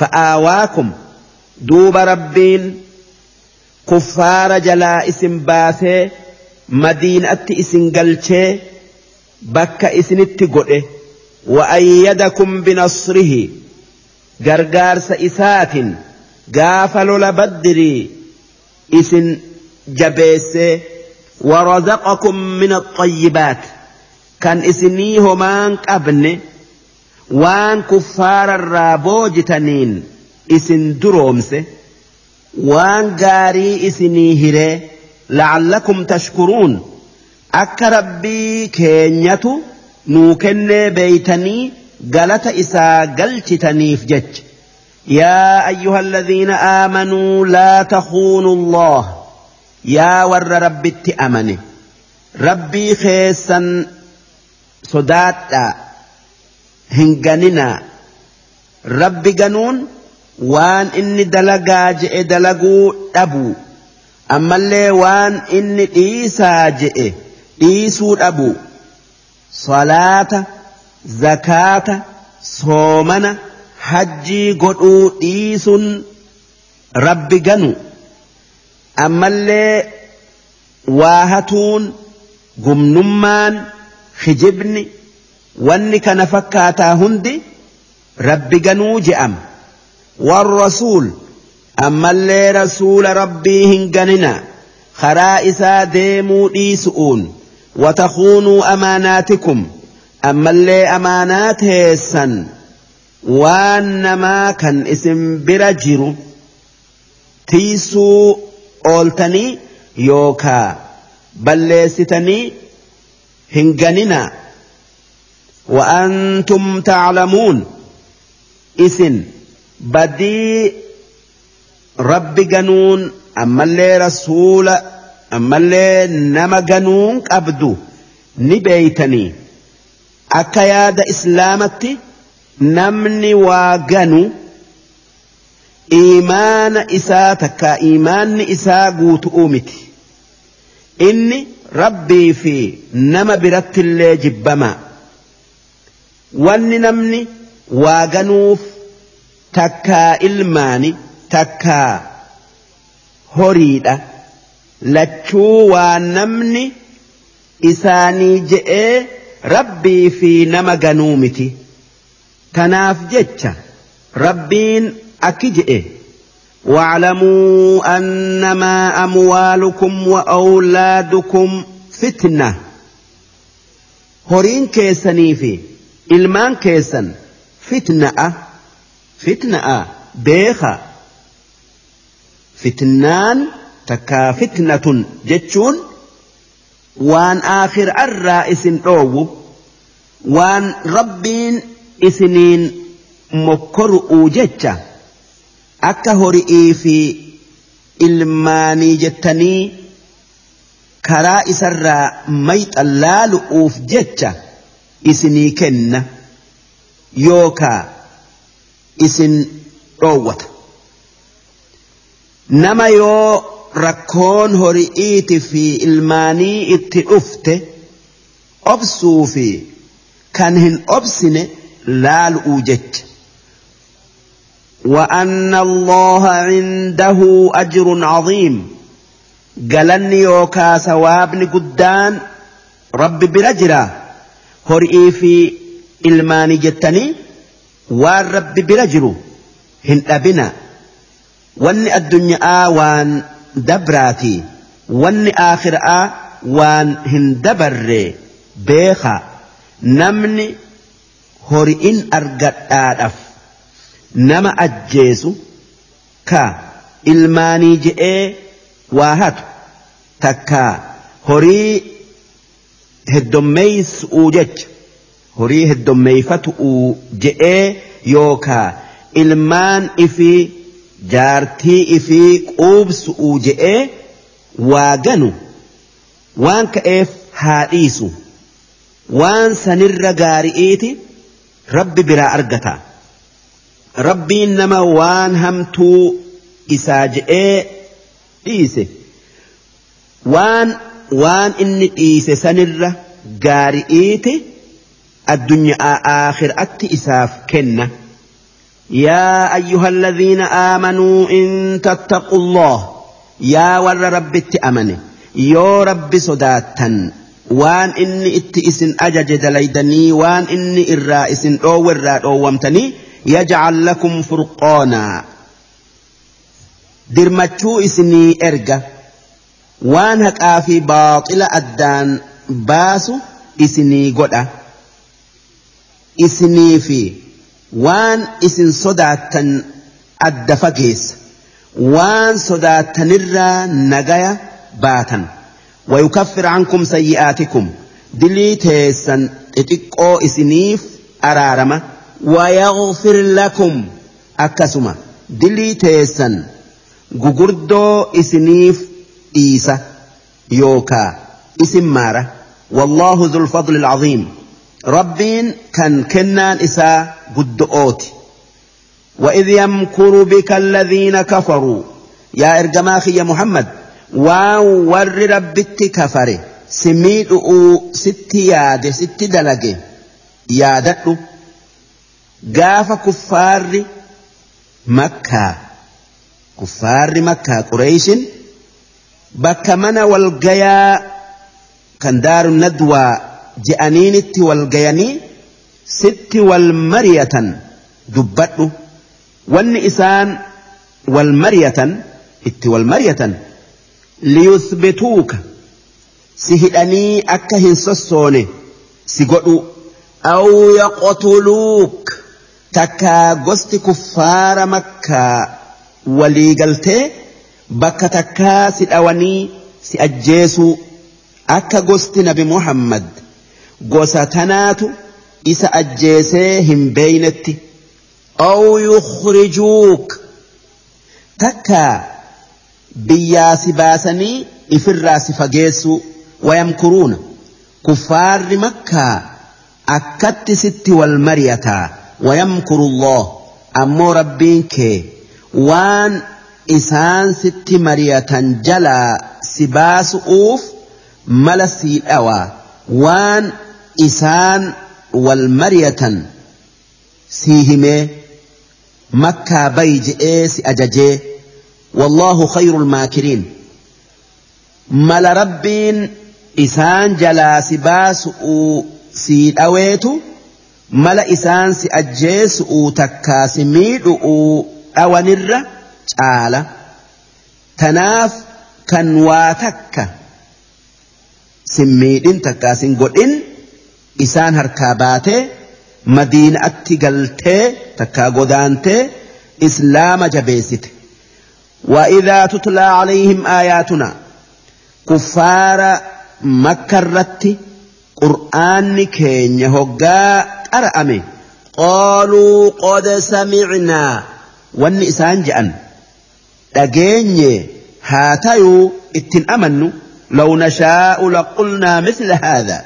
fa'aawaakum duuba rabbiin kuffaara jalaa isin baasee madiinatti isin galchee bakka isinitti godhe wa'ayyadakum binasrihi gargaarsa isaatiin gaafa lola baddirii isin jabeessee warazaqakum min axayyibaat kan isinii homaan qabne waan kuffaararraa boojitaniin isin duroomse waan gaarii isinii hiree la'allakum tashkuruun akka rabbii keenyatu nuu kennee beeytanii galata isaa galchitaniif jecha يا أيها الذين آمنوا لا تخونوا الله يا ور رب أمني ربي خيسا صداتا هنغننا ربي جنون وان إني دلقا جئ دلقوا أبو أما اللي وان إني إيسا جئ إيسو أبو صلاة زكاة صومنا hajjii godhuu dhiisuun rabbi ganu. Ammallee waa hatuun gumnummaan hijibni wanni kana fakkaataa hundi rabbi ganuu je'ama warrasuul ammallee rasuula rabbii hin ganina karaa isaa deemuu dhiisu'uun watakuunuu amaanaatikum ammallee amaanaa teessan waan namaa kan isin bira jiru tiisuu ooltanii yookaa balleessitanii hin ganinaa وأنتم تعلمون إسن badii rabbi ganuun ammallee rasuula ammallee nama ganuun qabdu ni beeytanii akka yaada islaamatti namni waa ganu iimaana isaa takka iimaanni isaa guutu'uu miti inni rabbii fi nama birattillee jibbama wanni namni waa ganuuf takkaa ilmaani takkaa horiidha lachuu waa namni isaanii je'ee rabbii fi nama ganuu miti tanaaf jecha rabbiin akki je'e واعلموا أنما أموالكم وأولادكم فتنة هورين كيسني في كيسن. فتنة. فتنة. بيخا فتنان تكا فتنة جتشون. وان آخر أرى إسن أوو. وان ربين إسنين مكرؤوا جتشا. akka horii fi ilmaanii jettanii karaa isarraa mayxan laalu'uuf jecha isinii kenna yookaa isin dhoowwata. Nama yoo rakkoon hori'iiti fi ilmaanii itti dhufte obsuu fi kan hin obsine laalu'uu jecha. وأن الله عنده أجر عظيم قالني يوكا سوابني قدان رب برجرا هرئي في إلماني جتني والرب برجرو هن أبنا واني الدنيا وان دبراتي واني آخر آ وان هن دبر بيخا نمني هرئين أرقد آدف nama ajjeesu ka ilmaanii je'ee waa hatu takka horii heddommeeysu'uu jecha horii heddommeeyfatu'uu je'ee yookaa ilmaan ifii jaartii ifii quubsu'uu je'ee waa ganu waan ka'eef haa dhiisu waan sanirra gaari'iiti rabbi biraa argata. rabbiin nama waan hamtuu isaa je'ee dhiise waan waan inni dhiise sanirra gaari'iiti addunyaa aakhiraatti isaaf kenna. يا أيها الذين آمنوا إن تتقوا الله يا ور رب أمني يا رب صداتا وان إني اتئسن أجج دليدني وان إني إرائسن أو الرات أو ومتني يجعل لكم فرقانا درمتشو إسني إرجع waan haqaa fi baaxila addaan baasu isinii godha. Isinii fi waan isin sodaattan adda fageessa. Waan sodaatanirraa nagaya baatan. Wayukaffir ankum sayyi'aatikum. Dilii teessan xixiqqoo isiniif araarama. Wayaghfir lakum. Akkasuma dilii teessan gugurdoo isiniif إيسا يوكا اسم مارة والله ذو الفضل العظيم. ربين كان كنان إسا قد وإذ يمكر بك الذين كفروا. يا إرجماخي يا محمد واو ور ربت كفره سميد ست ياد ست دلقه يادته gaafa kuffaarri makkaa kuffaarri makkaa qureeshin bakka mana walgayaa kan daaru nadwaa je'aniinitti walgayanii sitti wal mariyatan dubbadhu. Wanni isaan wal mariyatan itti wal mariyatan liyuthbituuka si hidhanii akka hin sossoone si godhu. Aw yaqtuluuk takkaa gosti kuffaara makkaa walii galtee bakka takkaa si dhawanii si ajjeesuu akka gosti nabi Muhammad gosa tanaatu isa ajjeesee hin beeynetti aw yukhrijuuk. Takka biyyaa si baasanii ifirraa si fageessuu wayamkuruuna. Kuffaarri makkaa akkatti sitti wal mari'ataa. Wayamkuru Allah ammoo rabbiin kee waan جلا سباس أوف ملسي أوى وان إسان والمريتا سيهمه مكة بيج إيس أججي والله خير الماكرين مل ربين إسان جلا سباس سيد أويتو mala isaan si ajjeesu'uu takkaa si miidhu'uu dhawanirra. caala tanaaf kan waa takka sin miidhin takkaa sin godhin isaan harkaa baatee madiinaatti galtee takkaa godaantee islaama jabeessite وإذا تتلى عليهم آياتنا كفار مكة الرت قرآن كين يهجا qara'ame qaaluu qad samicnaa wanni isaan je'an dhageenye haa tayuu ittin amannu law nashaa'u laqulnaa misla haadha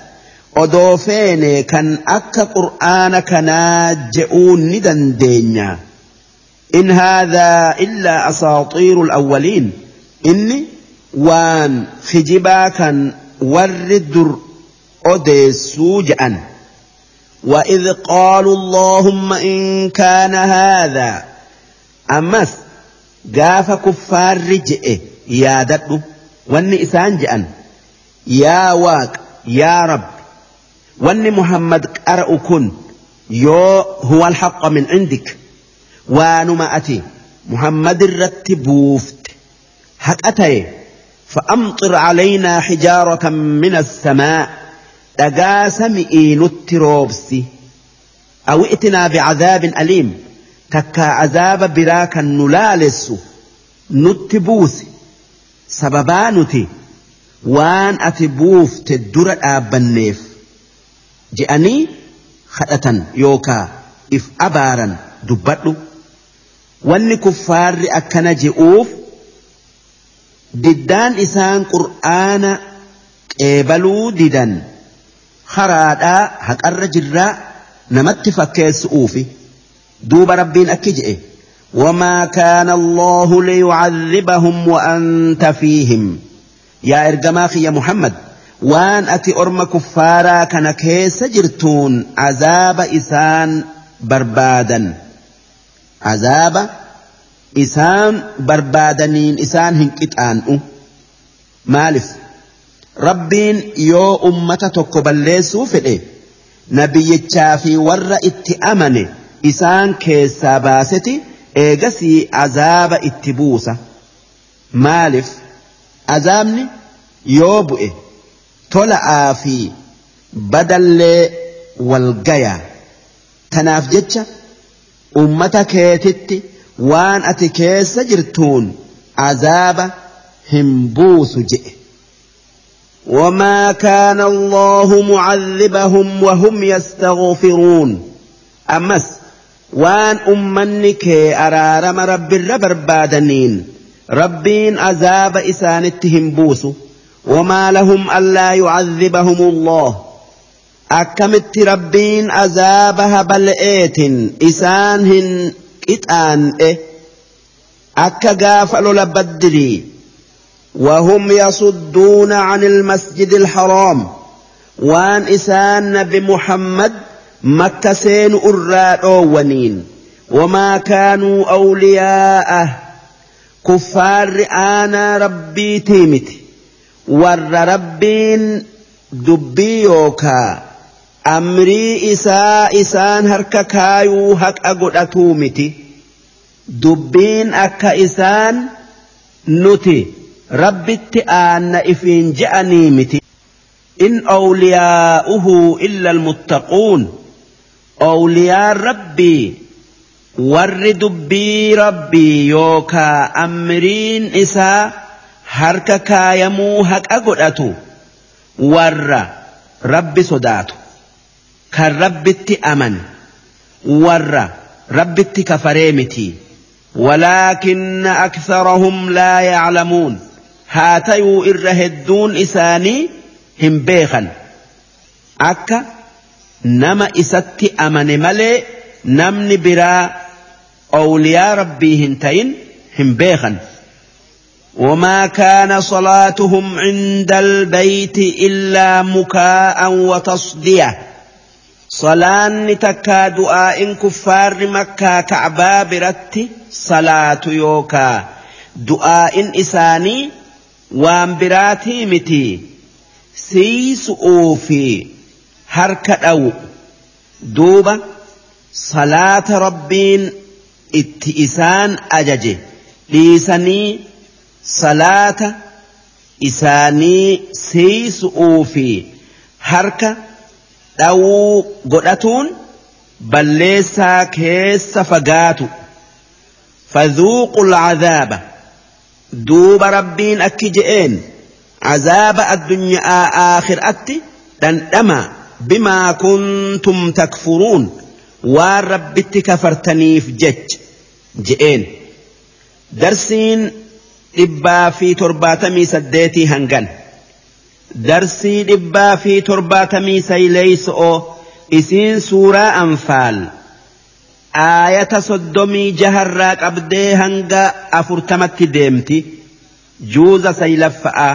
odoo feene kan akka qur'aana kanaa je'uu ni dandeenya in haadhaa illaa asaatiiru alawwaliin inni waan kijibaa kan warri dur odeessuu je'an وإذ قالوا اللهم إن كان هذا أمس قاف كفار رجئ يا دد واني إسان جأن يا واك يا رب واني محمد قرأ كن يو هو الحق من عندك وانما أتي محمد الرتبوفت حق أتي فأمطر علينا حجارة من السماء dhagaa sami'ii nutti roobsi. Awi'tinaa bicadaabin aliim. Takkaa azaaba biraa kan nu laalessu nutti buusi. Sababaa nuti waan ati buufte dura dhaabbanneef je'anii kadhatan yookaa if abaaran dubbadhu. Wanni kuffaarri akkana je'uuf diddaan isaan qur'aana qeebaluu didan haraadhaa haqarra jirraa namatti fakkeessu'uufi duuba rabbiin akki je'e وما كان الله ليعذبهم وأنت فيهم. يا إرجماخي يا محمد وان أتي أرم كفارا كان كيس جرتون عذاب إسان بربادا. عذاب إسان بربادنين إسان هنكت آنؤ مالف yoo ummata tokko balleessuu fedhe nabiyyichaa fi warra itti amane isaan keessaa baaseti eegasii azaaba itti buusa maaliif azaabni yoo bu'e tola'aa fi badallee walgaya tanaaf jecha ummata keetitti waan ati keessa jirtuun azaaba hin buusu je'e. وما كان الله معذبهم وهم يستغفرون أمس وان أمنك أرارم رب الربر بادنين ربين عذاب إسانتهم بوسو وما لهم ألا يعذبهم الله. أكمت ربين عذابها بلئات إسانهن إتآن إيه أكا قافل لبدري وهم يصدون عن المسجد الحرام. وان إسان نبي مكة سين أراد ونين وما كانوا أولياءه كفار آنا ربي تيمت ور ربين دبي يوكا أمري إساء إسان هركا كايو هك أقول أتومتي دبين أكا إسان نتي rabbitti aanna ifiin je'anii miti. In awliyaa'uhu illa almuttaquun awliyaan rabbii warri dubbii rabbii yookaa amriin isaa harka kaayamuu haqa godhatu warra rabbi sodaatu kan rabbitti aman warra rabbitti kafaree miti ولكن أكثرهم لا يعلمون هاتيو إرهدون إساني هم بيخا نما isatti amane malee namni biraa awliyaa rabbii hin ta'in hin وما كان صلاتهم عند البيت إلا مكاء وتصدية. صلاة نتكا دعاء كفار مكا كعبا برت صلاة يوكا. دعاء إساني وامبراتي متي. سيس أوفي. Harka dhawu duuba salaata rabbiin itti isaan ajaje dhiisanii salaata isaanii siisu'uu fi harka dhawuu godhatuun balleessaa keessa fagaatu fadhuuqu alcadaaba duuba rabbiin akki je'een cazaaba addunyaa aakhiraatti dhandhama bimaa kuntum takfuruun waan rabbitti kafartaniif jech je'een darsiin dhibbaa fi torbaatamii saddeetii hangan. darsii dhibbaa fi torbaatamii sayleeyso'oo isiin suuraa anfaal aayata soddomii jaharraa qabdee hanga afurtamatti deemti juuza saylaffa'aa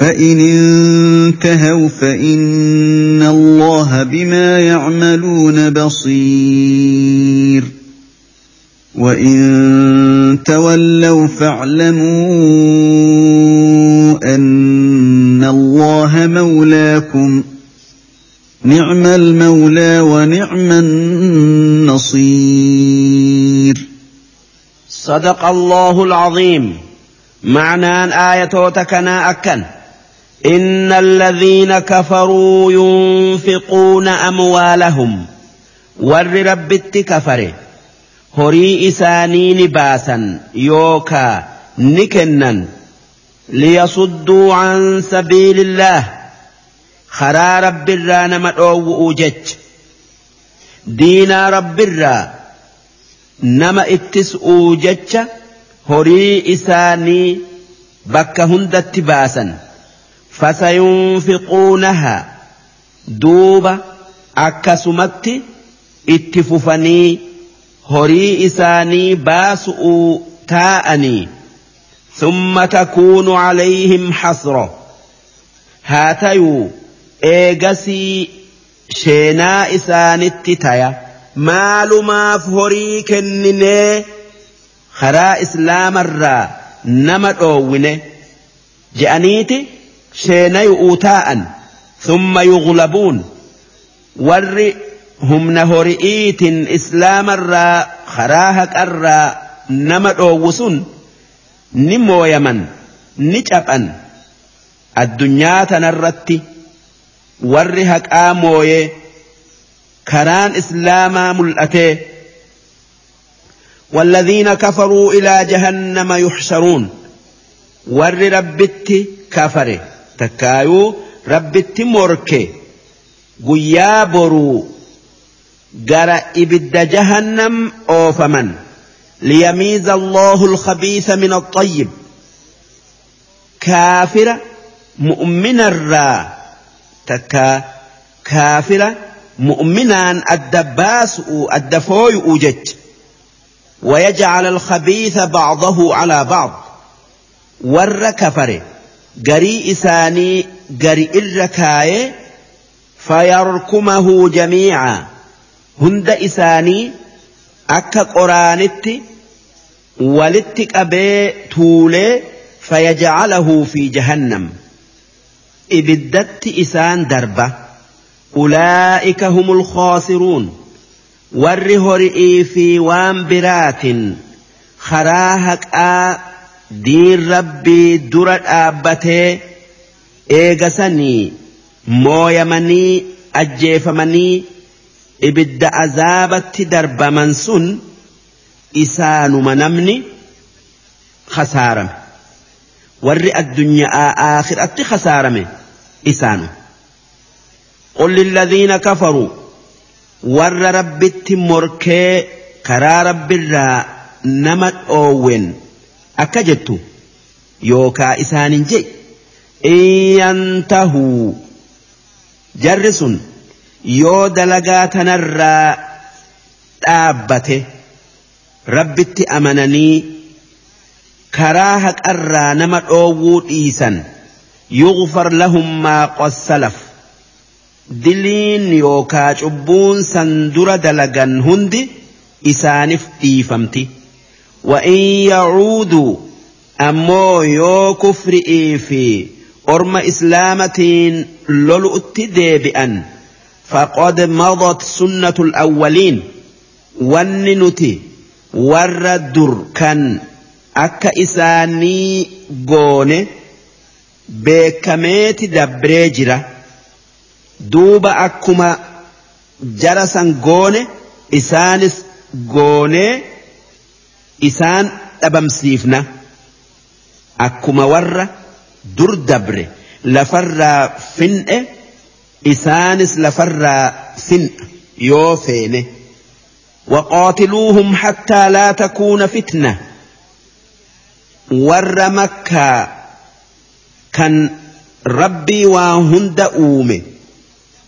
فإن انتهوا فإن الله بما يعملون بصير وإن تولوا فاعلموا أن الله مولاكم نعم المولى ونعم النصير صدق الله العظيم. معنى آية تكنا أكن. إن الذين كفروا ينفقون أموالهم ور ربت كفره هري إسانين باسا يوكا نكنا ليصدوا عن سبيل الله خرا رب الرا نمأو وجج دينا رب الرا نما اتسؤوا جج هري إساني بك هندت باسا فسينفقونها. دوبا أكسمت اتففني هري إساني باسؤ تاءني. ثم تكون عليهم حسرة هاتيو إيغسي شينا إسانت تايا maalumaaf horii kenninee karaa islaamarraa nama dhoowwine je'aniiti شيني أوتاء ثم يغلبون. ور هم نهرئيت إسلام الرا خراهك الرا نمت أوسون نمو يمن نجأبا الدنيا تنرت ورهك آموي كران إسلاما ملأتي. والذين كفروا إلى جهنم يحشرون. ور ربتي كفره takkaayuu rabbitti morke guyyaa boruu gara ibidda jahannam oofaman liyamiiza allahu alkhabiisa min alxayyib kaafira mu'minarraa takkaa kaafira mu'minaan adda baasu'u adda fooyu'u jecha ويجعل الخبيث بعضه على بعض warra kafare garii isaanii gari irra kaaye fayarkumahu jamiica hunda isaanii akka qoraanitti walitti qabee tuulee fayajcalahu fi jahannam ibiddatti isaan darba ulaa'ika humul khaasiruun warri hori'ii fi waan biraatin karaa haqaa diin rabbii dura dhaabbatee eegasanii mooyamanii ajjeefamanii ibidda azaabatti darbaman sun isaanuma namni khasaarame warri addunyaa aakiratti khasaarame isaanu قل للذين كفروا ور ربت مركي كرا رب الرا نمت أوين akka jettu yookaa isaanin je iyyantahuu jarri sun yoo dalagaa tanarraa dhaabbate rabbitti amananii karaa haqarraa nama dhoowwuu dhiisan yughfar lahum maa qassalaf diliin yookaa cubbuun san dura dalagan hundi isaanif dhiifamti. وإن يعودوا أمو يو كفرئي في أرم إسلامتين لولؤت ديبئا فقد مضت سنة الأولين والننتي والردر كان أكا إساني قوني beekameeti dabree jira duuba akkuma jarasan goone isaanis goonee isaan dhabamsiifna akkuma warra dur dabre lafarraa fin'e isaanis lafarraa fin'a yoo feene وقاتلوهم حتى لا تكون فتنة ور مكة كان ربي وهند أومي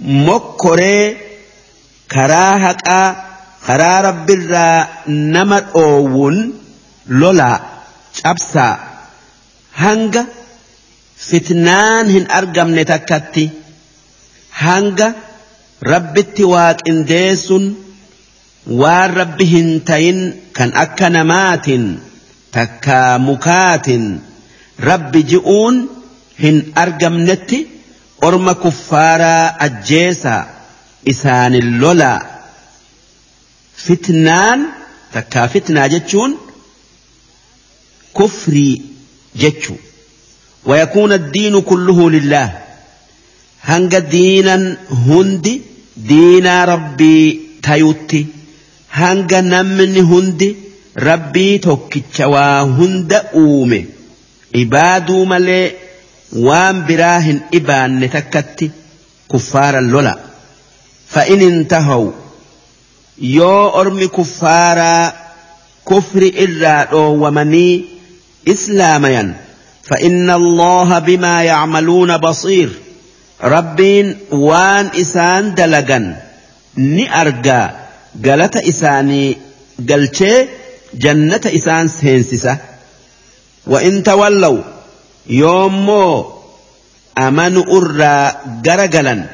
مكري كراهك karaa rabbiirraa nama dhoowwuun lolaa cabsaa hanga fitnaan hin argamne takkatti hanga rabbitti waaqindeessun waan rabbi hin tayin kan akka namaatiin takkaa mukaatiin rabbi ji'uun hin argamnetti orma kuffaaraa ajjeesaa isaanin lolaa. fitnaan takkaa fitnaa jechuun kufrii jechuu. Wayakuuna diinu kulluhu lillaah hanga diinan hundi diinaa rabbii tayutti. Hanga namni hundi rabbii tokkicha waa hunda uume. Ibaaduu malee waan biraa hin ibaanne takkatti kuffaaran lola. Fa'in intahawu yoo ormi kuffaaraa kufri irraa dhoowwamanii islaamayan. فإن الله بما يعملون بصير ربين وان إسان دلقا نأرقا قالت إساني قلتي جنة إسان سينسسة وإن تولوا يوم أمن أرى قرقلا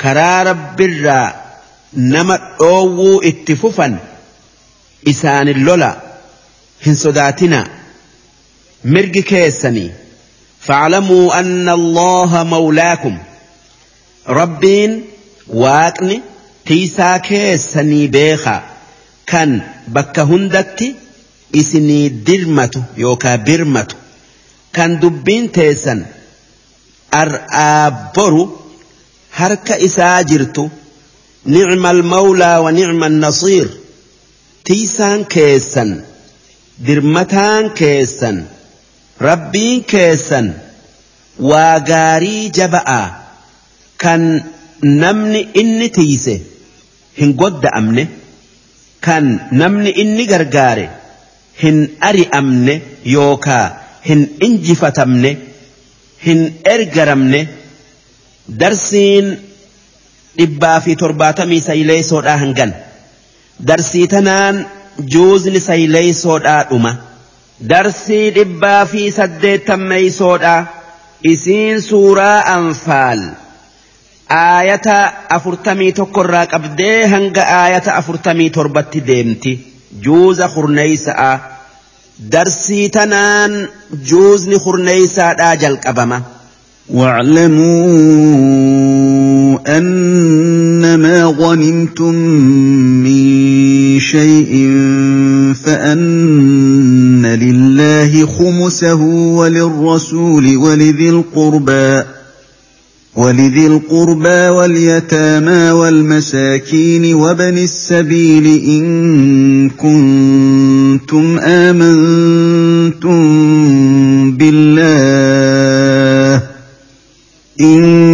كرا رب الرّ nama dhoowwuu itti fufan isaanin lola hin sodaatinaa mirgi keessanii فاعلموا أن الله مولاكم ربين waaqni tiisaa keessanii beekaa kan bakka hundatti isinii dirmatu yookaa birmatu kan dubbiin teessan ar'aa boru harka isaa jirtu نعم المولى ونعم النصير تيسان كيسن درمتان كيسن rabbiin keessan waa gaarii jaba'aa kan namni inni tiise hin godda'amne kan namni inni gargaare hin ari'amne yookaa hin injifatamne hin ergaramne darsiin dhibbaa fi torbaatamii sayleeysoodhaa hangan darsii tanaan juuzni sayleeysoodhaa dhuma darsii dhibbaa fi saddeettammeeysoodhaa isiin suuraa anfaal aayata afurtamii tokkorraa qabdee hanga aayata afurtamii torbatti deemti juuza kurneeysa'a darsii tanaan juuzni kurneeysaadhaa jalqabama. واعلموا أنما غنمتم من شيء فأن لله خمسه وللرسول ولذي القربى ولذي القربى واليتامى والمساكين وبن السبيل إن كنتم آمنتم بالله إن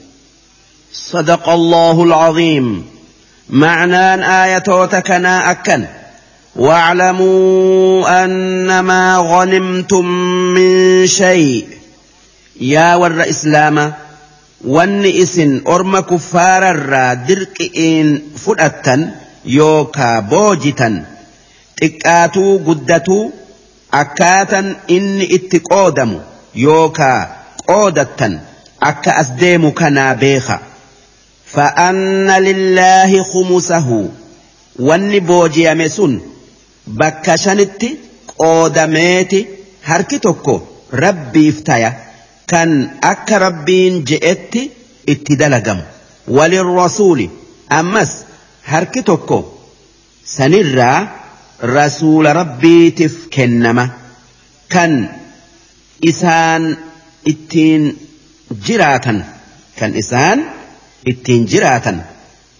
صدق الله العظيم. معنى آية وتكنا أكن. واعلموا أنما غنمتم من شيء. يا ور إسلام ونئس أرم كفار الرادرك إن فرأتا يوكا بوجتا تكاتو قدتو أكاتا إن اتقودم يوكا قودتا أكا أسديم كنا بيخا. Fa'anna lillaahi khumusahu wanni booji'ame sun bakka shanitti qoodameeti harki tokko rabbiif taya kan akka rabbiin je'etti itti dalagamu walirrasuuli ammas harki tokko sanirraa rasuula rabbiitiif kennama kan isaan ittiin jiraatan kan isaan ittiin jiraatan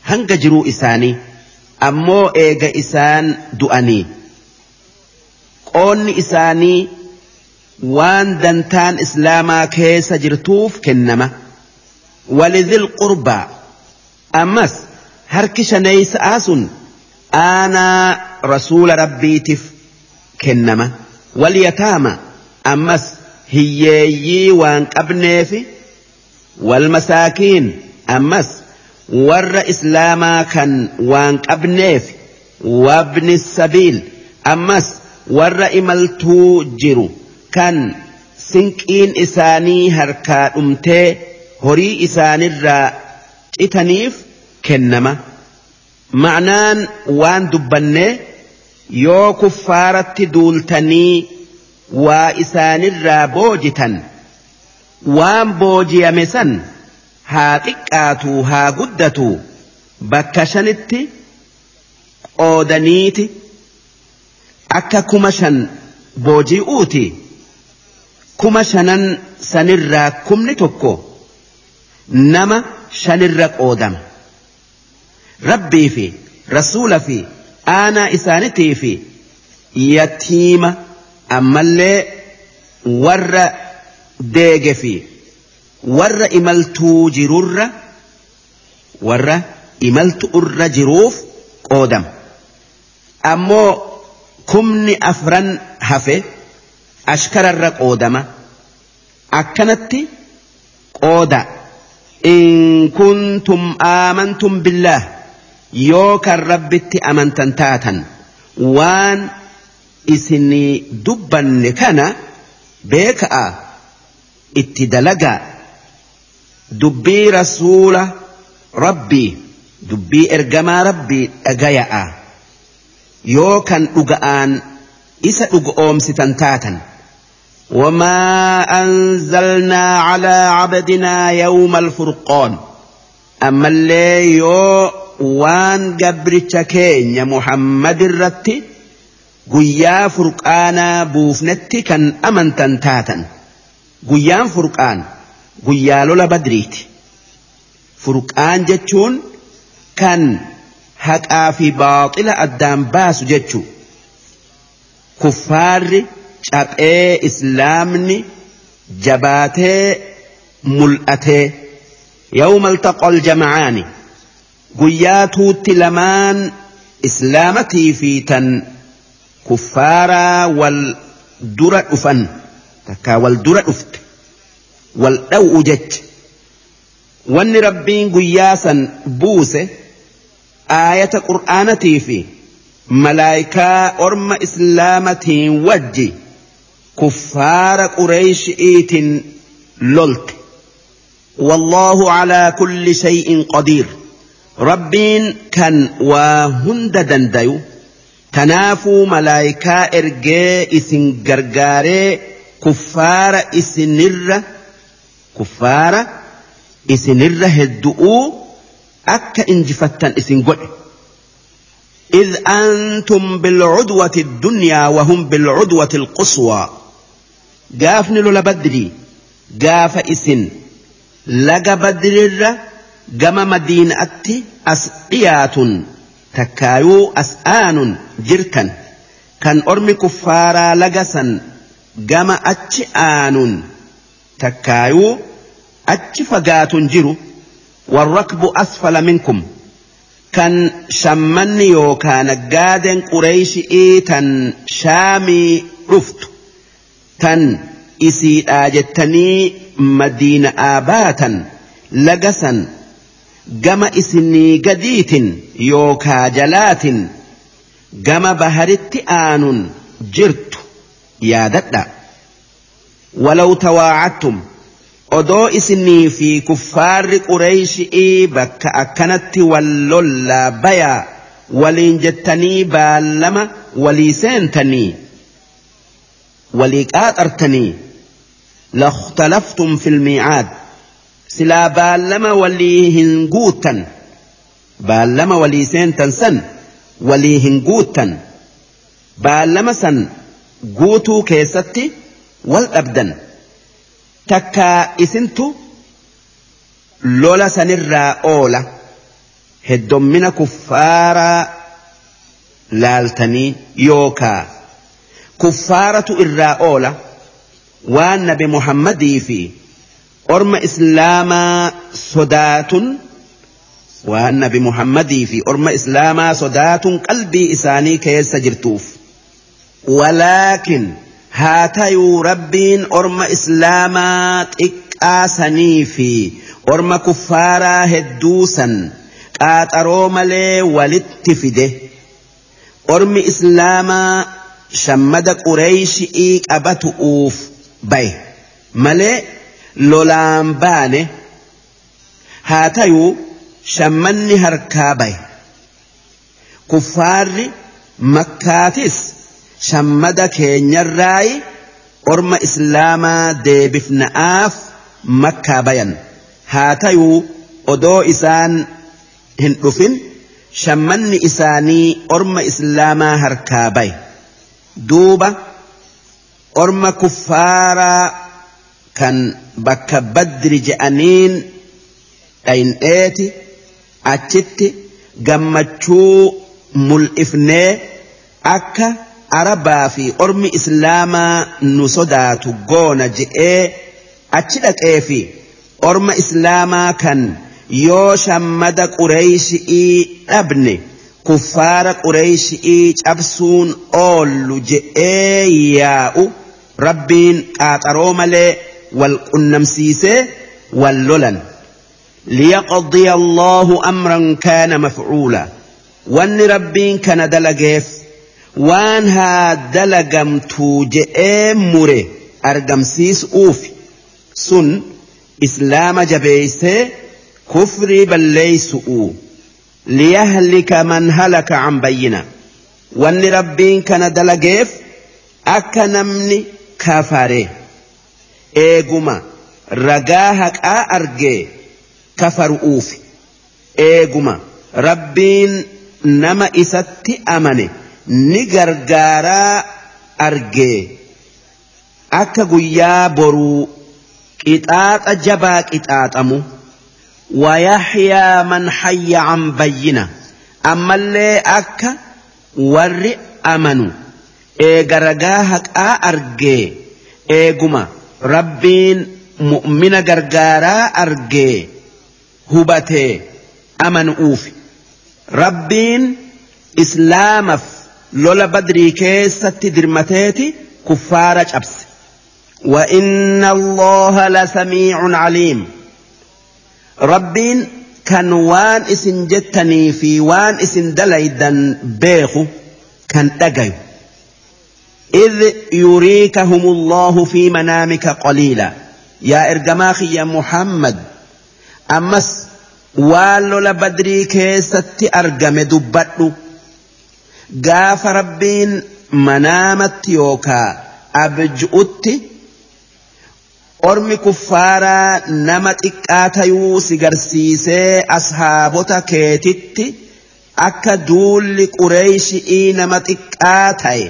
hanga jiruu isaanii ammoo eega isaan du'anii qoonni isaanii waan dantaan islaamaa keessa jirtuuf kennama walidhil qurbaa ammas harki shaneeysa'a sun aanaa rasuula rabbiitiif kennama walyataama ammas hiyyeeyyii waan qabneefi walmasaakiin ammas warra islaamaa kan waan qabneef wabni sabiil. Ammas warra imaltuu jiru kan sinqiin isaanii harkaa dhumtee horii isaanirraa citaniif kennama. Ma'naan waan dubbannee yoo kuffaaratti duultanii waa isaanirraa boojitan waan boojiyame san haa xiqqaatu haa guddatu. Bakka shanitti qoodaniiti. Akka kuma shan booji'uuti. Kuma shanan sanirraa kumni tokko nama shanirra qoodama. Rabbii fi rasuula fi aanaa isaanitii fi yatiima ammallee warra deege fi warra imaltuu jirurra warra imaltu irra jiruuf qoodama. Ammoo kumni afran hafe ashkararra qoodama. Akkanatti qooda. In kuntum aamantum billaah yoo kan rabbitti amantan taatan waan isinii dubbanne kana beeka'a. Itti dalagaa dubbii rasuula rabbii dubbii ergamaa rabbii dhagaya'a. Yoo kan dhuga'aan isa dhuga oomsitan taatan. وما أنزلنا على عبدنا يوم الفرقان أما اللي وان قبرتش كينيا محمد الرتي قيا فرقانا بوفنتي كان أمن تنتاتا قيان فرقان قيا لولا بدريتي فرقان جتشون كان haqaa fi baaxila addaan baasu jechuu kuffaarri caphee islaamni jabaatee mul'atee yawma altaqal jamacaani guyyaa tuutti lamaan islaamatii fi tan kuffaaraa wal dura dhufan takkaa wal dura dhufte wal dhaw'u jecha wanni rabbiin guyyaa san buuse aayata qur'aanatii fi malaayikaa orma islaamatiin wajji kuffaara qureeshi'iitiin lolte والله على كل شيء قدير ربين كان وهند دنديو تنافو ملايكا إرجاء إسن جرجاري كفار إسنر كفار إسنر هدؤو akka injifattan isin godhe إذ أنتم بالعدوة الدنيا وهم بالعدوة القصوى. قافن لولا بدري قاف إسن. لقى بدر قم مدينة أسقيات تكايو أسآن جركا كان أرمي كفارا لقسا قم أتش آن تكايو أتش فقات جرو والركب أسفل منكم كان شمني يوكان قادن قريش إيتن شامي رفت تن إسي آجتني مدينة آباتا لقسا قم إسني قديت يوكا جلات قم بهرت آن جرت يا ددا ولو تواعدتم odoo isinii fi kuffaarri qureeshi'ii bakka akkanatti wal lollaa bayaa waliin jettanii baallama walii seentanii walii qaaxartanii lakhtalaftum fi lmiicaad silaa baallama walii hin guuttan baallama walii seentan san walii hin guuttan baallama san guutuu keessatti wal dhabdan takkaa isintu lola sanirraa oola heddommina kuffaaraa laaltanii yookaa kuffaaratu irraa oola waan nabi muhammadii fi orma islaamaa sodaatun waan nabi muhammadii fi orma islaamaa sodaatun qalbii isaanii keessa jirtuuf walaakin haa tayuu rabbiin orma islaamaa xiqqaasanii fi orma kuffaaraa hedduu san qaaxaroo malee walitti fide. Ormi islaamaa shammada qureeyshii qabatu'uuf baye malee lolaan baane. Haa tayuu shammanni harkaa baye kuffaarri makkaatis shammada keenyarraayi orma islaamaa deebifna'aaf makkaa bayan. Haa tayuu odoo isaan hin dhufin. Shammanni isaanii orma islaamaa harkaa baye duuba orma kuffaaraa kan bakka badri je'aniin dhayin'eeti achitti gammachuu mul'ifnee akka arabaa fi ormi islaamaa nu sodaatu goona je'ee achi dhaqee fi orma islaamaa kan yoo shammada qureeyshii dhabne kuffaara qureeyshii cabsuun oollu je'ee yaa'u rabbiin qaaxaroo malee wal qunnamsiisee wal lolan. ليقضي الله أمرا كان مفعولا وان ربين كان دلقيف waan haa dalagamtuu jedhee mure argamsiisuuf sun islaama jabeeyse kufrii balleeysu'u liyahlika man halaka can bayyina. Wanni rabbiin kana dalageef akka namni kafare eeguma. Ragaa haqaa argee kafaru'uufi eeguma. Rabbiin nama isatti amane. ni gargaaraa argee akka guyyaa boruu qixaaxa jabaa qixaaxamu. Wayaxyaa man hayya an bayyina. Ammallee akka warri amanu. Eega ragaa haqaa argee eeguma. Rabbiin mu'mina gargaaraa argee hubatee amanuuf rabbiin islaamaf lola badrii keessatti dirmateeti kuffaara cabse. وإن الله لسميع عليم ربين كان وان اسن جتني في وان اسن دليدا بيخو كان دقيو إذ يريكهم الله في منامك قليلا يا إرجماخي يا محمد waan lola badrii keessatti argame dubbadhu. gaafa rabbiin manaamatti yookaa abju'utti ormi kuffaaraa nama xiqqaa tayuu si garsiisee ashaabota keetitti akka duulli qureeshii nama xiqqaa ta'e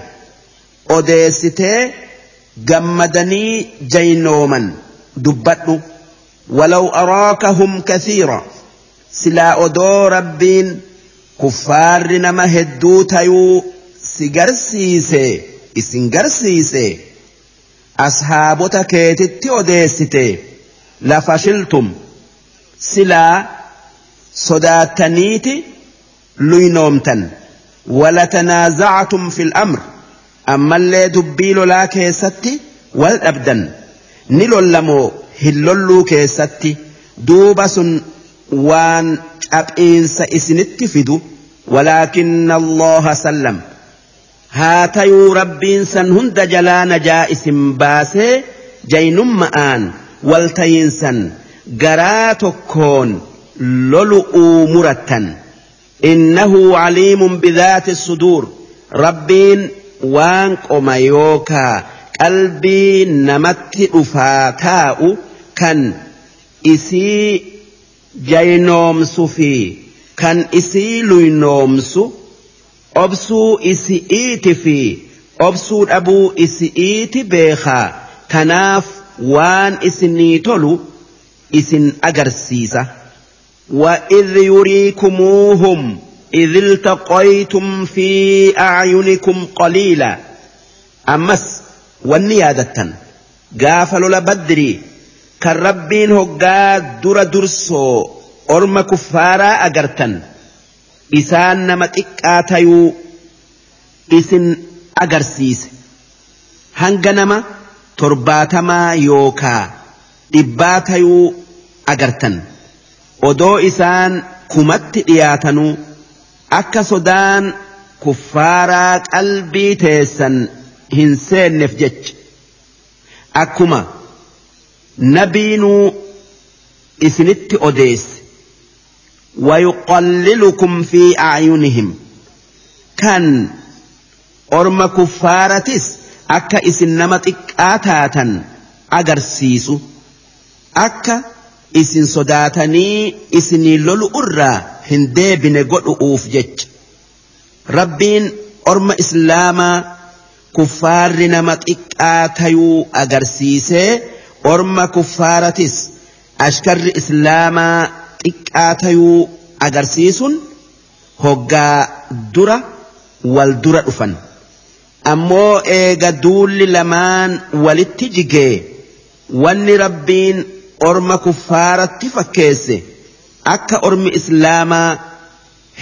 odeessitee gammadanii jaynooman dubbadhu. Walaw araakahum kathiira silaa odoo rabbiin كفار نما هدو تيو سيغرسيسي إسنغرسيسي أصحابك كيتت أديستي لفشلتم سلا صداتنيتي لينومتن ولتنازعتم في الأمر أما اللي دبيل لا كيستي والأبدن نلو اللمو keessatti. Duuba sun waan caphiinsa isinitti fidu walaakinna allaha sallam. Haa tayuu rabbiin san hunda jalaa najaa isin baasee jaynumma'aan waltayinsan garaa tokkoon lolu'uu murattan. Innahu caliimun bidaati suduur. Rabbiin waan qoma yookaa qalbii namatti dhufaa taa'u kan isii jaynoomsu fi kan isii luynoomsu obsuu isi'iiti fi obsuu dhabuu isi'iiti beekaa tanaaf waan isinii tolu isin agarsiisa. وإذ يريكموهم إذ التقيتم في أعينكم قليلا أمس والنيادة قافل لبدري kan rabbiin hoggaa dura dursoo orma kuffaaraa agartan. Isaan nama xiqqaa tayuu isin agarsiise. Hanga nama torbaatamaa yookaa dhibbaa tayuu agartan. Odoo isaan kumatti dhiyaatanuu akka sodaan kuffaaraa qalbii teessan hin seenneef jecha. Akkuma. nabiinuu isinitti odeesse wayuqallilukum fi aayunihim kan orma kuffaaratis akka isin nama xiqqaa taatan agarsiisu akka isin sodaatanii isinii lolu irraa hin deebine godhu'uuf jecha rabbiin orma islaamaa kuffaarri nama xiqqaa tayuu agarsiisee orma kuffaaratis ashkarri islaamaa xiqqaa tayuu agarsiisuun hoggaa dura wal dura dhufan ammoo eega duulli lamaan walitti jigee wanni rabbiin orma kuffaaratti fakkeesse akka ormi islaamaa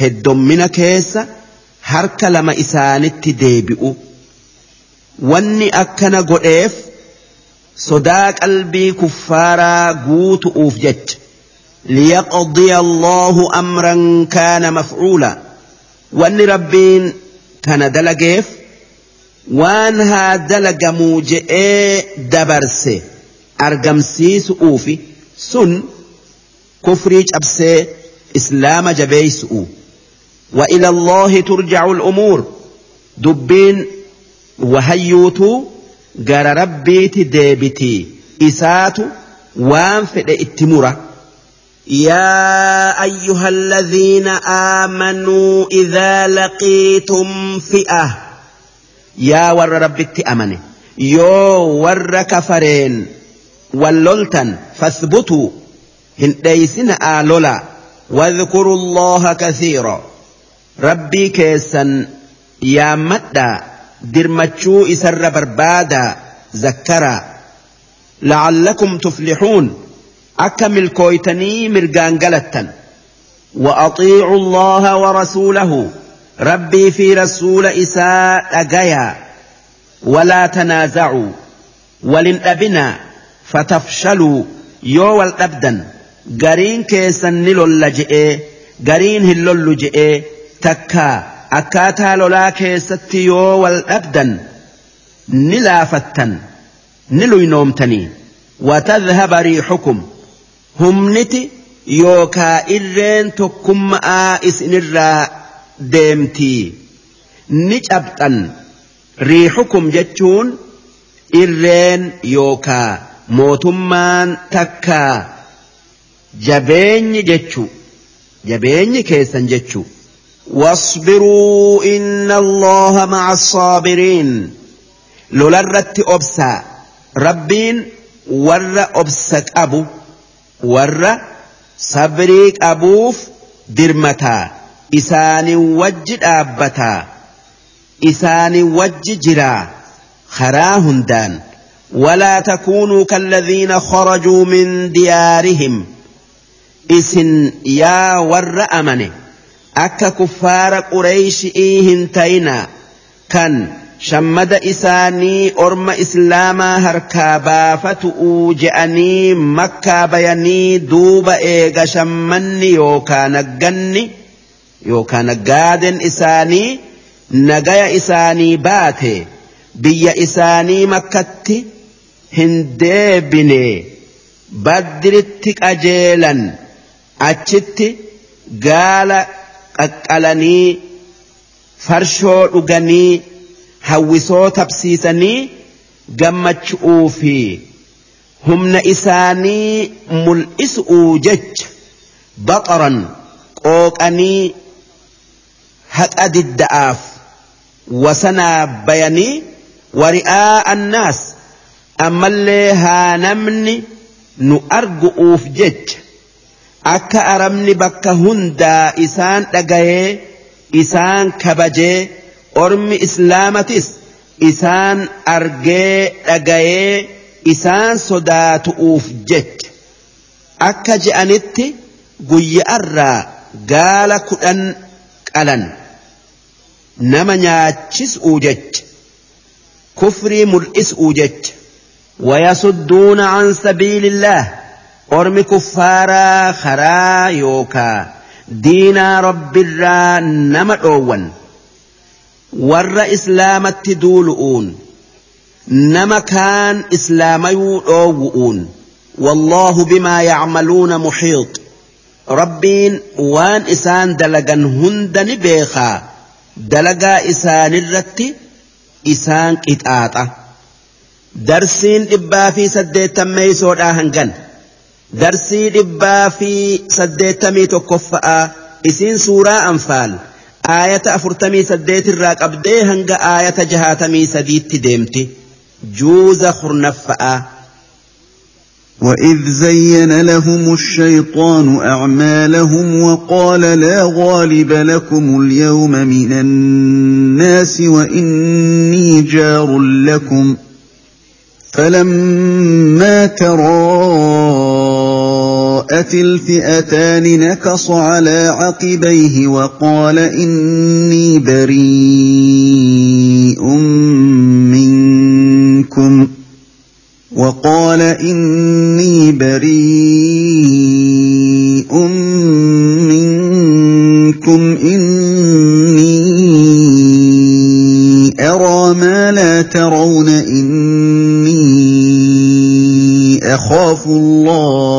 heddommina keessa harka lama isaanitti deebi'u wanni akkana godheef sodaa qalbii kuffaaraa guutu'uuf jecha ليقضي الله أمرا كان مفعولا وأن ربين كان دلقيف وأنها دلق موجئ دبرسه argamsiisu'uufi sun kufrii cabsee islaama jabeeysu'u وإلى الله ترجع الأمور دبين وهيوتو جار ربيتي ديبتي إسات وانفد اتمرة يا أيها الذين آمنوا إذا لقيتم فئة يا ور ربتي أمني يو ور كفرين walloltan fasbutuu hin dheeysina aalola wadhkuru allaha kathiira. Rabbii keessan yaammadhaa. Dirmachuu isarra barbaadaa zakkaraa la'allakum tuflixuun. Akka milkooytanii mirgaan galattan. وأطيعوا الله ورسوله ربي في رسول إساء أجيا ولا تنازعوا ولن أبنا فتفشلوا يو الأبدا قرين كيسا نلول جئي قرين هلول جئي تكا akkaataa lolaa keessatti yoo wal dhabdan ni laafattan ni luynoomtanii. Watadhaba riixukum humniti yookaa irreen tokkummaa isinirraa deemtii. Ni cabxan riixukum jechuun irreen yookaa mootummaan takkaa. Jabeenyi jechu jabeenyi keessan jechu. واصبروا إن الله مع الصابرين. لولرت أبسا. ربين ور أبسك أبو. ور صبريك أبوف درمتا. إسان وجد أبتا. إسان وجد جرا. خراهندان. ولا تكونوا كالذين خرجوا من ديارهم. إسن يا ور أمنه. akka kuffaara qureeyshii hin ta'ina. Kan shammada isaanii orma islaamaa harkaa baafatu'uu je'anii makkaa bayanii duuba eega shammanni yookaan agganni yookaan aggaaden isaanii nagaya isaanii baate biyya isaanii makkatti hin deebine. Baddiritti qajeelan achitti gaala qaqqalanii farshoo dhuganii hawwisoo tabsiisanii gammachu'uu fi humna isaanii mul'isuu jecha baqaran qooqanii haqa didda'aaf wasanaa bayanii wari'aa annaas ammallee haa namni nu argu'uuf jecha akka arabni bakka hundaa isaan dhagayee isaan kabajee ormi islaamatis isaan argee dhagayee isaan sodaatu'uuf jecha akka je'anitti guyya'arraa gaala kudhan qalan nama nyaachis'uu jecha kufrii mul'is'uu jecha ويصدون عن سبيل الله أرم كفارا خرا يوكا. دينا رب الرا نما ور إسلامت دولؤون. نما كان إسلامي أوؤون. والله بما يعملون محيط. ربين وان إسان دلقا هندن بيخا. دلقا إسان الرت إسان كتاتا. darsiin dhibbaa fi saddeettammeeysoodhaa hangan darsii dhibbaa fi saddeettamii tokkoffa'aa isiin suuraa anfaal aayata afurtamii saddeetirraa qabdee hanga aayata jahaatamii sadiitti deemti juuza kurnaffa'aa وإذ زين لهم الشيطان أعمالهم وقال لا غالب لكم اليوم من الناس وإني جار لكم ۖ فلما تراءت الفئتان نكص على عقبيه وقال إني بريء منكم وقال إني بريء منكم إني أرى ما لا ترون إني أخاف الله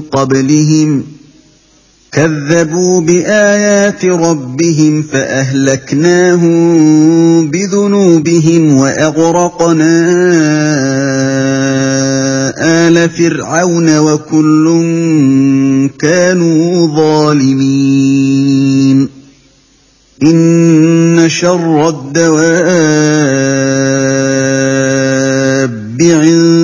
قبلهم كذبوا بآيات ربهم فأهلكناهم بذنوبهم وأغرقنا آل فرعون وكل كانوا ظالمين. إن شر الدواب عند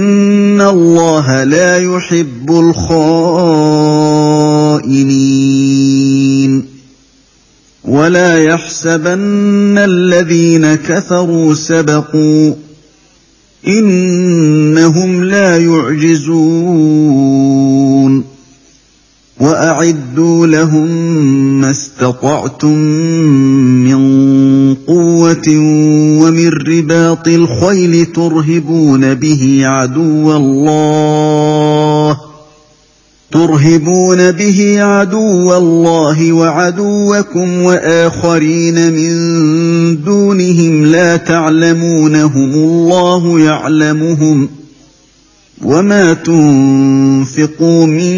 الله لا يحب الخائنين ولا يحسبن الذين كفروا سبقوا إنهم لا يعجزون وأعدوا لهم ما استطعتم من ومن رباط الخيل ترهبون به عدو الله ترهبون به عدو الله وعدوكم وآخرين من دونهم لا تعلمونهم الله يعلمهم ۖ وما تنفقوا من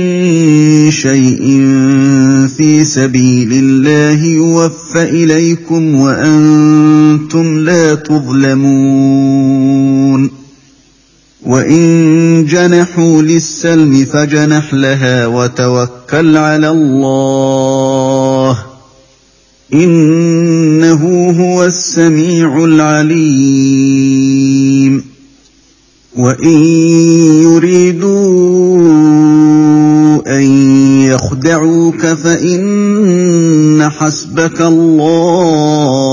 شيء في سبيل الله يوفى اليكم وأنتم لا تظلمون وإن جنحوا للسلم فجنح لها وتوكل على الله إنه هو السميع العليم وإن يريدوا أن يخدعوك فإن حسبك الله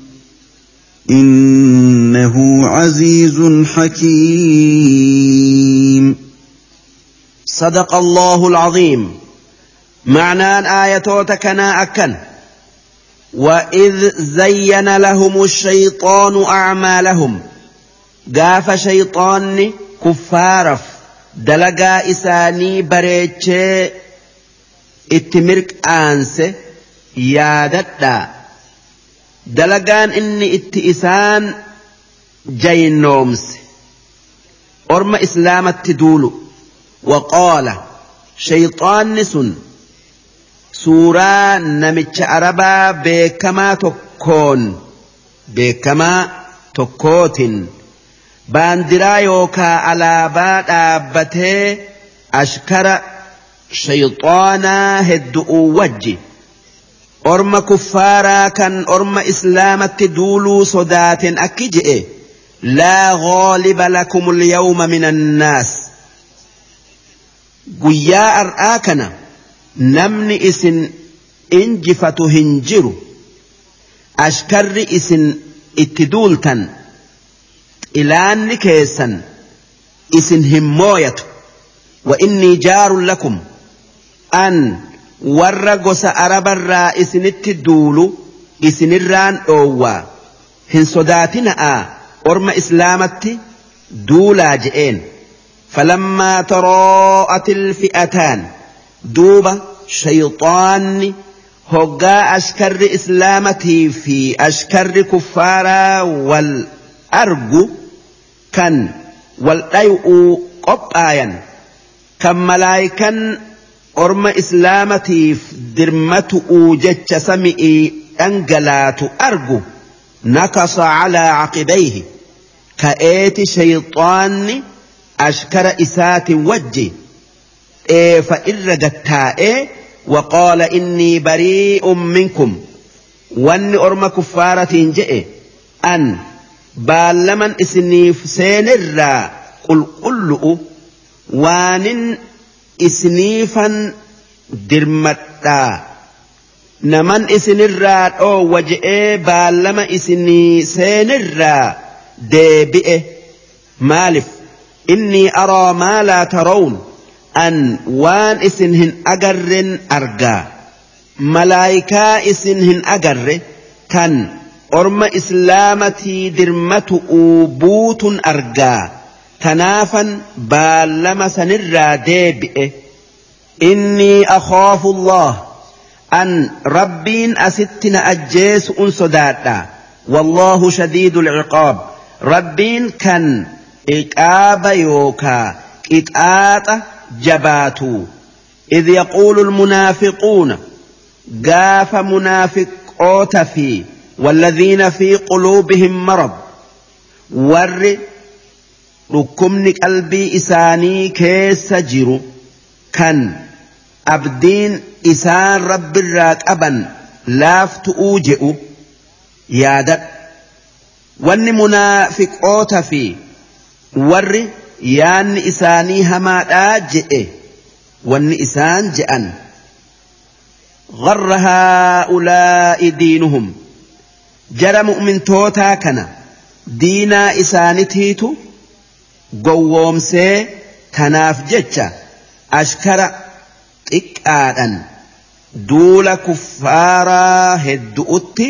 إنه عزيز حكيم. صدق الله العظيم. معنى آياتنا أكن. وإذ زين لهم الشيطان أعمالهم. قاف شيطان كفارف. إساني بريتشي. اتمرك آنس يادتا دلقان إني اتئسان جينومس أرم إسلامت دولو وقال شيطان سن suuraa namicha arabaa beekamaa tokkoon beekamaa tokkootiin baandiraa yookaa alaabaa dhaabbatee ashkara shayxaanaa heddu'uu wajji orma kuffaaraa kan orma islaamatti duuluu sodaaten akki je'e laa ghaaliba lakum alyawma min annaas guyyaa ar'aa kana namni isin injifatu hin jiru ashkarri isin itti duultan ilaanni keessan isin hin mooyatu wa innii jaarun lakum an warra gosa arabarraa isinitti duulu isinirraan dhoowwaa hin sodaatina'a orma islaamatti duulaa je'een falammaa taroo'ati ilfi'ataan duuba shayxaanni hoggaa ashkarri islaamatii fi ashkarri kuffaaraa wal argu kan wal dhay'uu qophaayan kan malaayikan orma islaamatiif dirmatu'uu jecha sami'ii dhangalaatu argu nakasa calaa caqibayhi ka'eeti shayxaanni ashkara isaati wajji dheefa irra gattaa'ee waqaala innii barii'un minkum wanni orma kuffaaratiin je'e an baallaman isiniif seenirraa qulqullu'u waanin isiniifan dirmadhaa naman isinirraa dhoowwa je'ee baallama isinii seenirraa deebi'e. Maalif? Innii araa maa laa an waan isin hin agarren argaa. Malaayikaa isin hin agarre tan orma islaamatii dirmatu'uu buutun argaa tanaafan baallama sanirraa deebi'e innii akhaafu allah an rabbiin asitti na ajjeesu un sodaadha wallaahu shadiidu lciqaab rabbiin kan iqaaba yookaa qixaaxa jabaatu إذ يقول المنافقون قاف منافقوت في والذين في قلوبهم مرض ور قلبي إساني كيس جرو كان أبدين إسان رب الراك أبا لافت أوجئ يادت وان منافقوت في ور يان إساني هما جئ وان إسان جئن غر هؤلاء دينهم جرى مؤمن توتا كنا دينا إسانتيت قووم سي تناف جتشا أشكر إكآدا دول كفارا هدؤت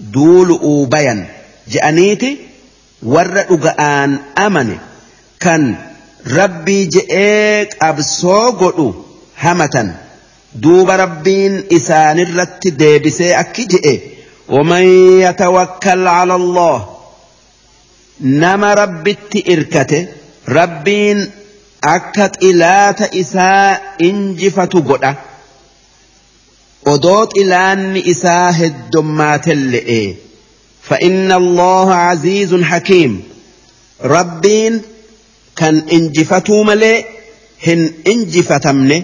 دول أوبيا جأنيتي ور أغآن أمن كان ربي جئيك أبسو قلو همة دوب ربين إسان الرت ديبسي أكجئ ومن يتوكل على الله نما ربت إركته ربين أكت إلات إساء إنجفة قد أدوت إلان إساء الدمات اللئي فإن الله عزيز حكيم ربين كان إنجفتو ملئ هن إنجفتمنه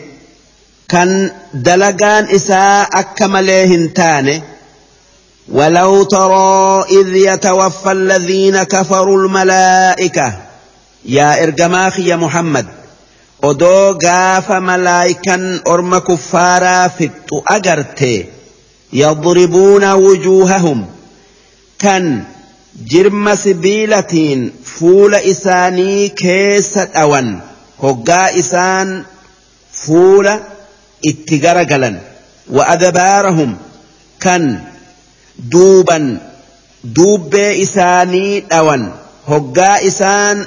كان دلقان إساء أكمله هنتانه ولو ترى إذ يتوفى الذين كفروا الملائكة يا إرجماخ يا محمد odoo gaafa malaayikan orma kuffaaraa fixxu agarte yadribuuna wujuuhahum kan jirma sibiilatiin fuula isaanii keessa dhawan hoggaa isaan fuula itti garagalan wa adbaarahum kan duuban duubbee isaanii dhawan hoggaa isaan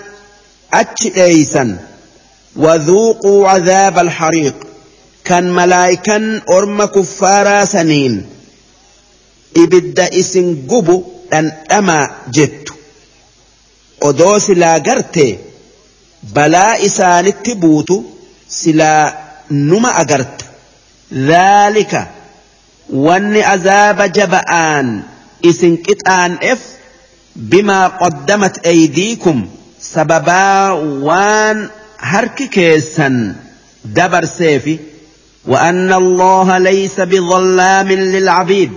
أتشئيسن وذوقوا عذاب الحريق. كان ملائكا أرم كفارا سنين. إبدا إسن قبو أن أما جت. قدو سلا قرتي. بلا إسان التبوت سلا نما أقرت. ذلك. وأن عذاب جبآن. إسن كتآن إف. بما قدمت أيديكم. سببا waan harki keessan dabarsee fi وأن الله ليس بظلام للعبيد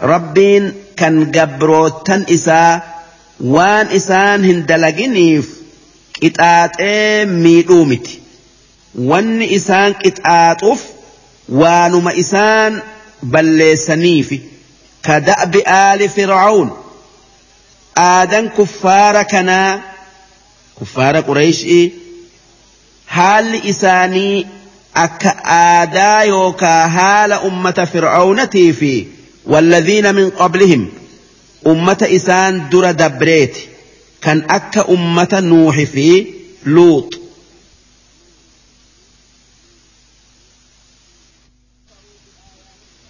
ربين كان قبروتا إساء وان إسان هندلقنيف إتآت ميلومت وان إسان إتآتف وانما إسان بل سنيف كدأب آل فرعون آدم كفار كَنَا كفار قريش هل إساني أك آدا يوكا هال أمة فرعون تيفي والذين من قبلهم أمة إسان در دبريت كان أك أمة نوح في لوط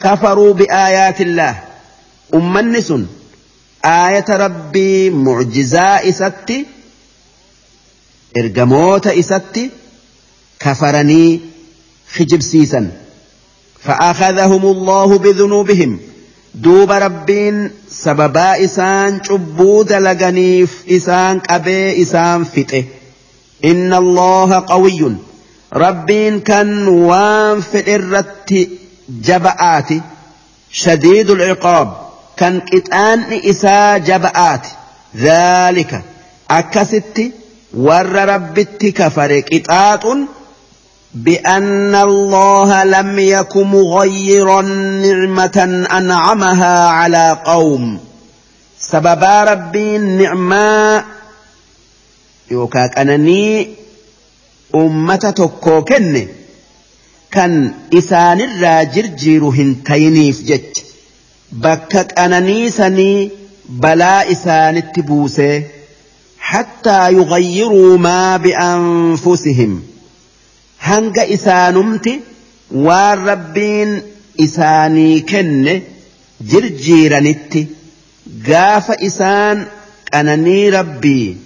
كفروا بآيات الله أمة نسن آية ربي معجزاء إساتي ergamoota isatti kafaranii kijibsiisan فأخذهم الله بذنوبهم دوب ربين sababaa isaan cubbuu dalaganiif isaan qabee isaan fixe inna allaha qawiyyun rabbiin kan waan fedhe irratti jaba'aati shadiidu lciqaab kan qixaanni isaa jaba'aati dhaalika akkasitti warra rabbitti kafare qixaaxun بأن الله لم يك مغيرا نعمة أنعمها على قوم سببا ربين نعما يوكاك أنني أمة تكوكن kan isaanirraa jirjiiru hin tayiniif jecha bakka qananiisanii balaa isaanitti buusee hattaa حتى يغيروا ما بأنفسهم. هنگ إسانمت والربين إساني كن جرجيرنت غاف إسان أناني ربي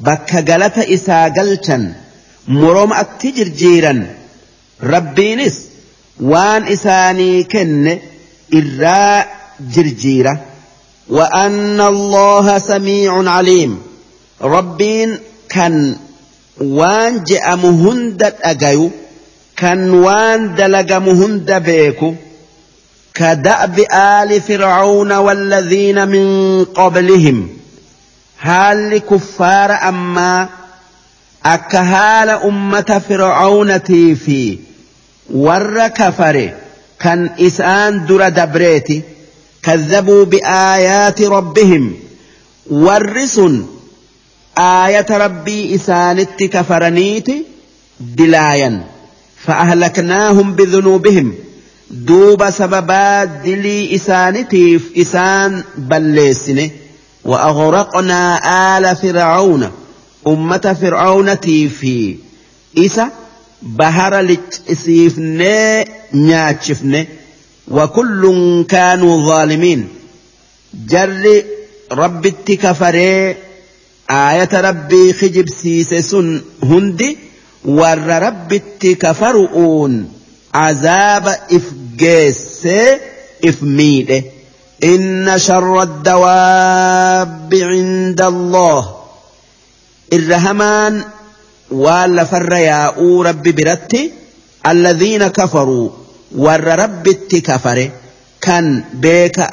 بك غلط إسا غلطن مروم أكتجرجيرا ربينس وان إساني كن إرا جرجيرا وأن الله سميع عليم. ربين كان وان جاء مهند أجايو كان وان دلق مهند بيكو. كدأب آل فرعون والذين من قبلهم. هال كفار أما؟ أكهال أمة فرعون في ور كفر كان إسان در دبريتي. كذبوا بآيات ربهم. ورس آية ربي إسانت كفرنيت دلايا فأهلكناهم بذنوبهم دوب سببات دلي إسانتيف إسان بلسنه وأغرقنا آل فرعون أمة فرعون في إسا بهر لتسيفن نياتشفن وكل كانوا ظالمين جر رب التكفري آية ربي خجب سيسسن هندي ور رب التكفرؤون عذاب إفجيس إفميده إن شر الدواب عند الله. الرحمن والفر يا رب برتي الذين كفروا. ور رب كفر كان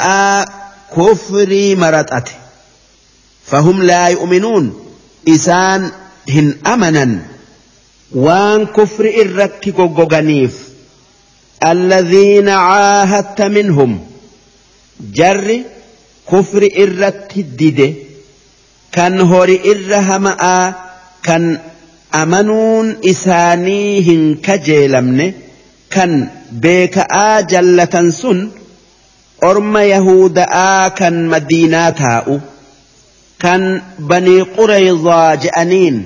آ كفري مرتأته فهم لا يؤمنون. إسان هن أمنا. وان كفر إركك غغنيف الذين عاهدت منهم. جر كفر إرك دد كان هوري إرهما كان أمنون إسانيهن كجيلمن. كان بيك آجلة سن. أرم يهود آكا مدينة تَاءُ kan banii qureyzaa je'aniin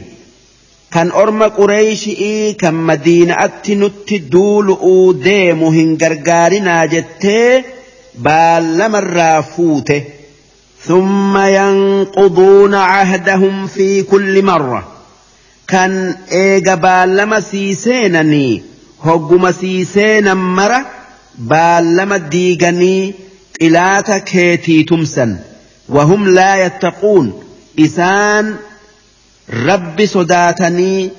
kan orma qureeyshii kan madiina'atti nutti duulu'uu deemu hin gargaarinaa jettee بال الرافوته ثم ينقضون عهدهم في كل مرة كان إيجا بالما سيسينني هجم سيسينا مرة بالما ديغني إلاتا كيتي تمسا وهم لا يتقون. إسان رب صداتني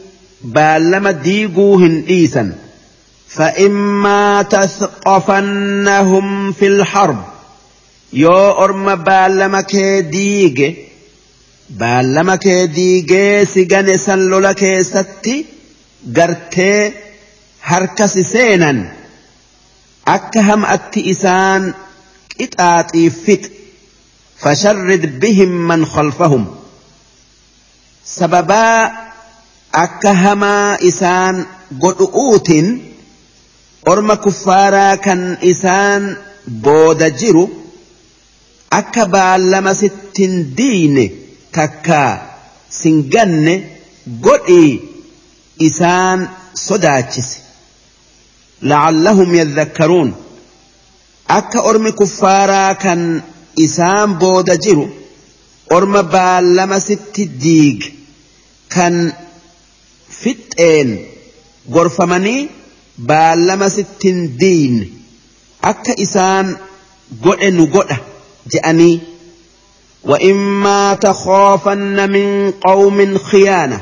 بالما ديغوهن إيسا فإما تثقفنهم في الحرب. يو أرم بألمك ديج بألمك ديج سجن سلولك ستي. قرتي هركس سينا أكهم أتئسان إتآتي فت. فشرد بهم من خلفهم. سببا أكهما إسان قدؤوت أرم كفارا كان إسان بودجر أكبا لما ستين دين تكا سنغن قدئي إسان صداتس لعلهم يذكرون. أكا أرم كفارا كان isaan booda jiru orma baallama sitti diig kan fixxeen gorfamanii baallama sittin diinne akka isaan godhe nu godha je'anii وإما تخافن من قوم خيانة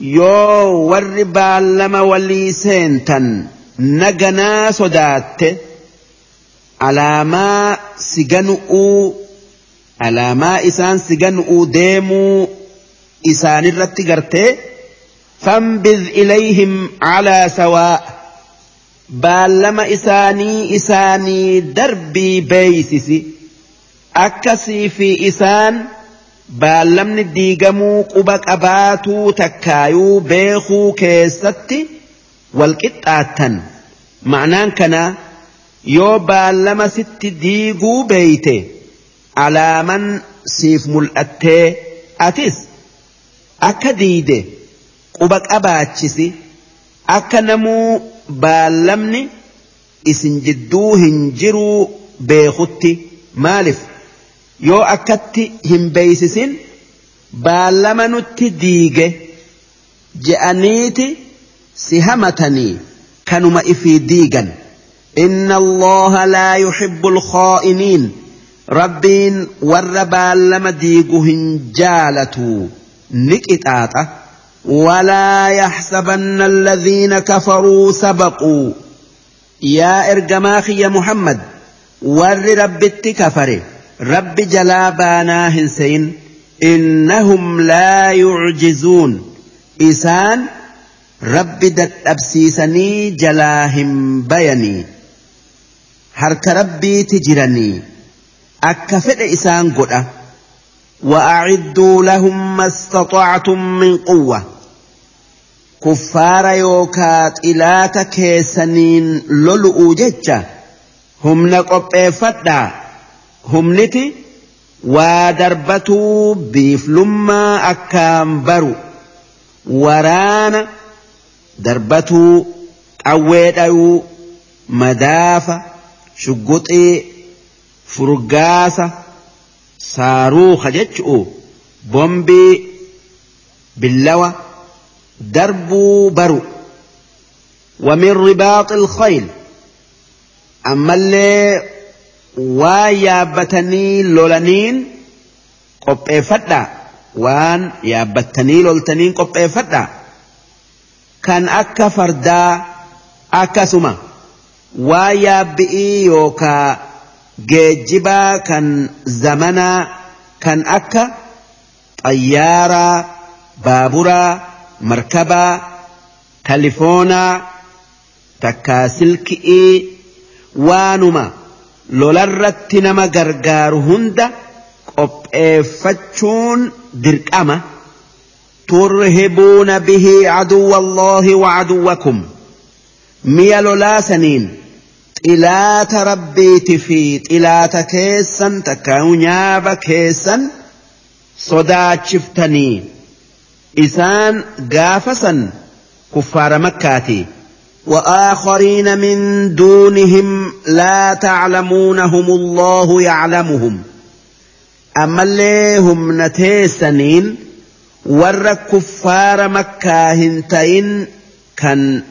يو وربا لما ولي سينتا نجنا صدات alaamaa si ganu'uu alaamaa isaan si ganu'uu deemuu isaanirratti gartee fanbiz ilayhim calaa sawaa baallama isaanii isaanii darbii beeysisi. Akkasii fi isaan baallamni diigamuu quba qabaatuu takkaayuu beekuu keessatti walqixxaattan ma'anaan kanaa yoo baallama sitti diiguu beeyte alaaman siif mul'attee atis akka diide quba qabaachisi akka namuu baallamni isin jidduu hin jiruu beekutti maaliif yoo akkatti hin beeysisin baallama nutti diige je'aniiti si hamatanii kanuma ifii diigan. إن الله لا يحب الخائنين. ربين وربا لما ديقهن جالتو. نكتاتا. ولا يحسبن الذين كفروا سبقوا. يا إرجماخي يا محمد ور رب كفر رب جلابانا هنسين. إنهم لا يعجزون. إسان رب دت أبسيسني جلاهم بيني. harka rabbiiti jiranii akka fedhe isaan godha وأعدوا لهم ما استطعتم من قوة كفار يوكات إلاك كيسنين لولؤوا ججة هم نقب فدا هم نتي ودربتوا بفلما أكام برو ورانا دربتوا أويدأوا مدافع shugguxii furgaasa saaruuka jechu'u bombii billawa darbuu baru. ومن رباط الخيل أما اللي ويابتني لولنين قبئ فدا وان يابتني لولتنين قبئ فدا كان أكا فردا أكا سما waa yaabbi'ii yookaa geejjibaa kan zamanaa kan akka xayyaaraa baaburaa markabaa talifoonaa takkaa silki'ii waanuma lolarratti nama gargaaru hunda qopheeffachuun dirqama turhibuuna bihi caduwwa allaahi wa caduwwakum mi'a lolaa saniin xilaata rabbiiti fi xilaata keessan takkaa'u nyaaba keessan sodaachiftanii isaan gaafasan kuffaara makkaati وآخرين من دونهم لا تعلمونهم الله يعلمهم أما اللي هم نتيسنين ور كفار مكة هنتين كان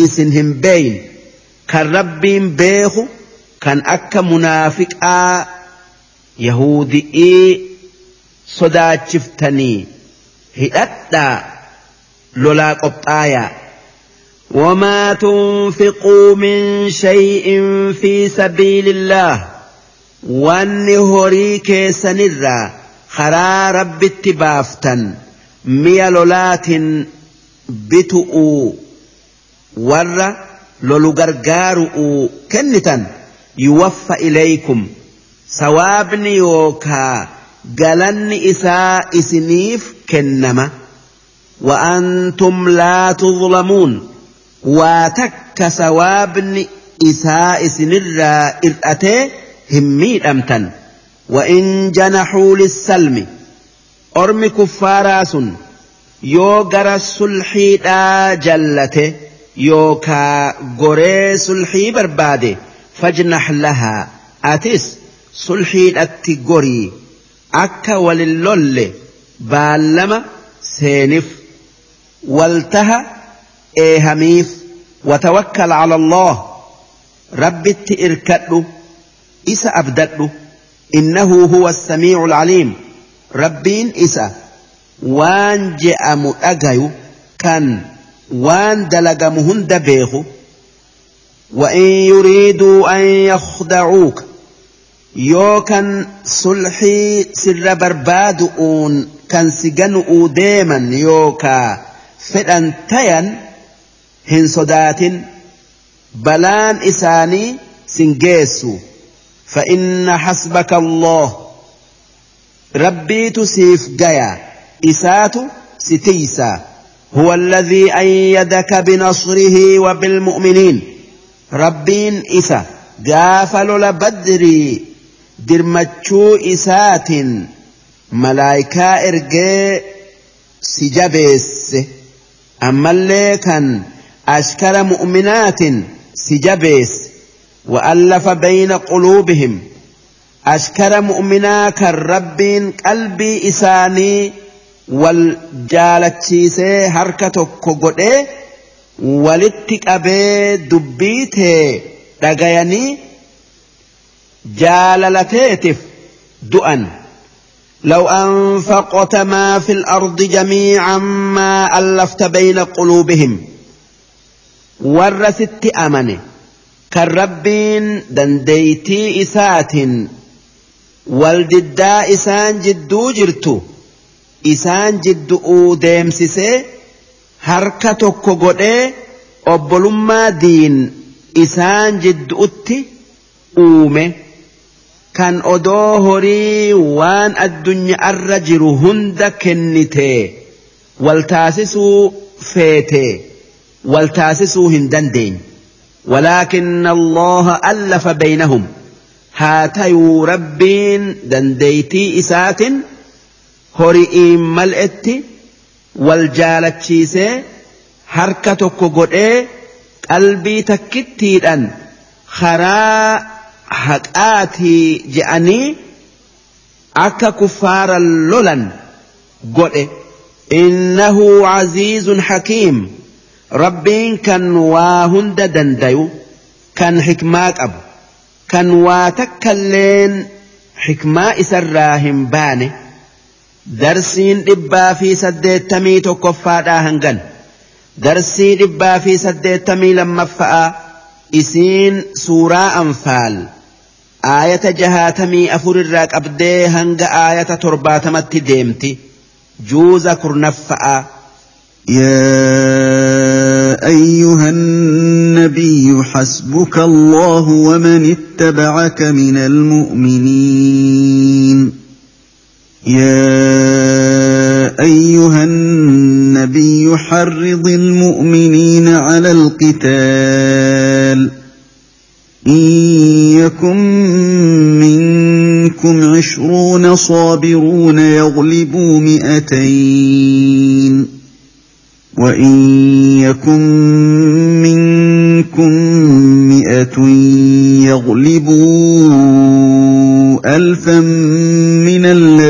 اسن هم بين كان ربين بيخو كان أكا منافقا يهودي صداتشفتني هدأتا لولا قبطايا وما تنفقوا من شيء في سبيل الله وان هوريك سنرا خرا رب اتبافتا ميا لولات بتؤوا ور لولو غرغارؤوا كنتا يوفى إليكم سوابني يوكا قلن إساء إسنيف كنما وأنتم لا تظلمون waa takka sawaabni isaa isinirraa ir'atee hin miidhamtan. وإن جنحوا للسلم أرمي كفارا سن يو غرى السلحي دا يوكا غوري سلحي بربادي فجنح لها. أتس سلحي اتي غري أكا وللولي بألما سينف. والتها إيهميف. وتوكل على الله. رب إركدو إسا ابدتلو إنه هو السميع العليم. ربين إسا. وان جأم أغيو كان. Waan dalagamu hunda beeku وإن يريدوا أن يخدعوك يوكن صلحي سر بربادؤون كان سجنؤوا ديما يوكا تيان hin sodaatin balaan isaanii sin geessu فإن حسبك الله ربيت سيف جيا إسات ستيسا. هو الذي أيدك بنصره وبالمؤمنين. ربين إسا قافل لبدري درمتشو إسات ملايكا إرقي سجبس. أما اللي كان أشكر مؤمنات سجبس. وألف بين قلوبهم أشكر مؤمنا كالرب قلبي إساني. والجالتشيسي هركة كوغودي ولتك أبي دبيته dhagayanii jaalalateetif du'an. لو أنفقت ما في الأرض جميعا ما ألفت بين قلوبهم ورثت أمنه كالربين دنديتي إسات والجدا إسان جدو جرتو إسان جدو ديمسسي harka tokko godhee obbolummaa diin isaan jidduutti uume kan odoo horii waan addunyaarra jiru hunda kennite waltaasisuu feete waltaasisuu hin dandeenye ولكن الله ألف بينهم هاتيو ربين دنديتي إسات هرئين ملئت والجالتشيسي حركة كوغوئي qalbii takkittiidhaan karaa haqaatii je'anii akka kuffaaran lolan godhe innahu caziizun hakiim rabbiin kan waa hunda dandayu kan xikmaa qabu kan waa takkalleen xikmaa isarraa hin baane darsiin dhibbaa fi saddeettamii tokkoffaadhaa hangan darsii dhibbaa fi saddeettamii lammaffa'aa isiin suuraa anfaal aayata jahaatamii afur irraa qabdee hanga aayata torbaatamatti deemti juuza kurnaffa'aa يا أيها النبي حسبك الله ومن اتبعك من المؤمنين يا أيها النبي حرض المؤمنين على القتال إن يكن منكم عشرون صابرون يغلبوا مئتين وإن يكن منكم مئة يغلبوا ألفا من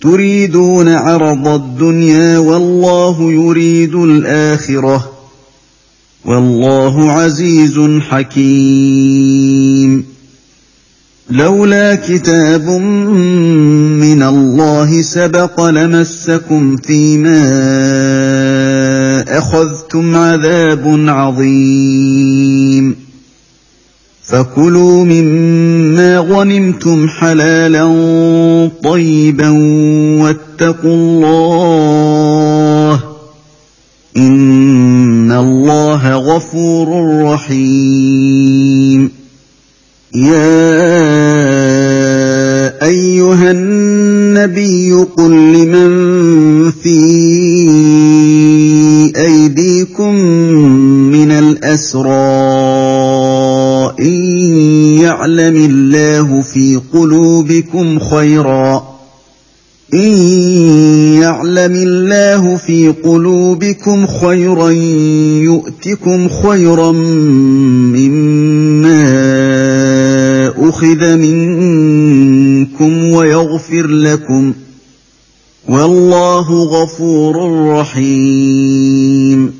تريدون عرض الدنيا والله يريد الآخرة والله عزيز حكيم. لولا كتاب من الله سبق لمسكم فيما أخذتم عذاب عظيم. فكلوا مما غنمتم حلالا طيبا واتقوا الله إن الله غفور رحيم. يا أيها النبي قل لمن في أيديكم من الأسرى إن يعلم الله في قلوبكم خيرا إن يعلم الله في قلوبكم خيرا يؤتكم خيرا مما أخذ منكم ويغفر لكم والله غفور رحيم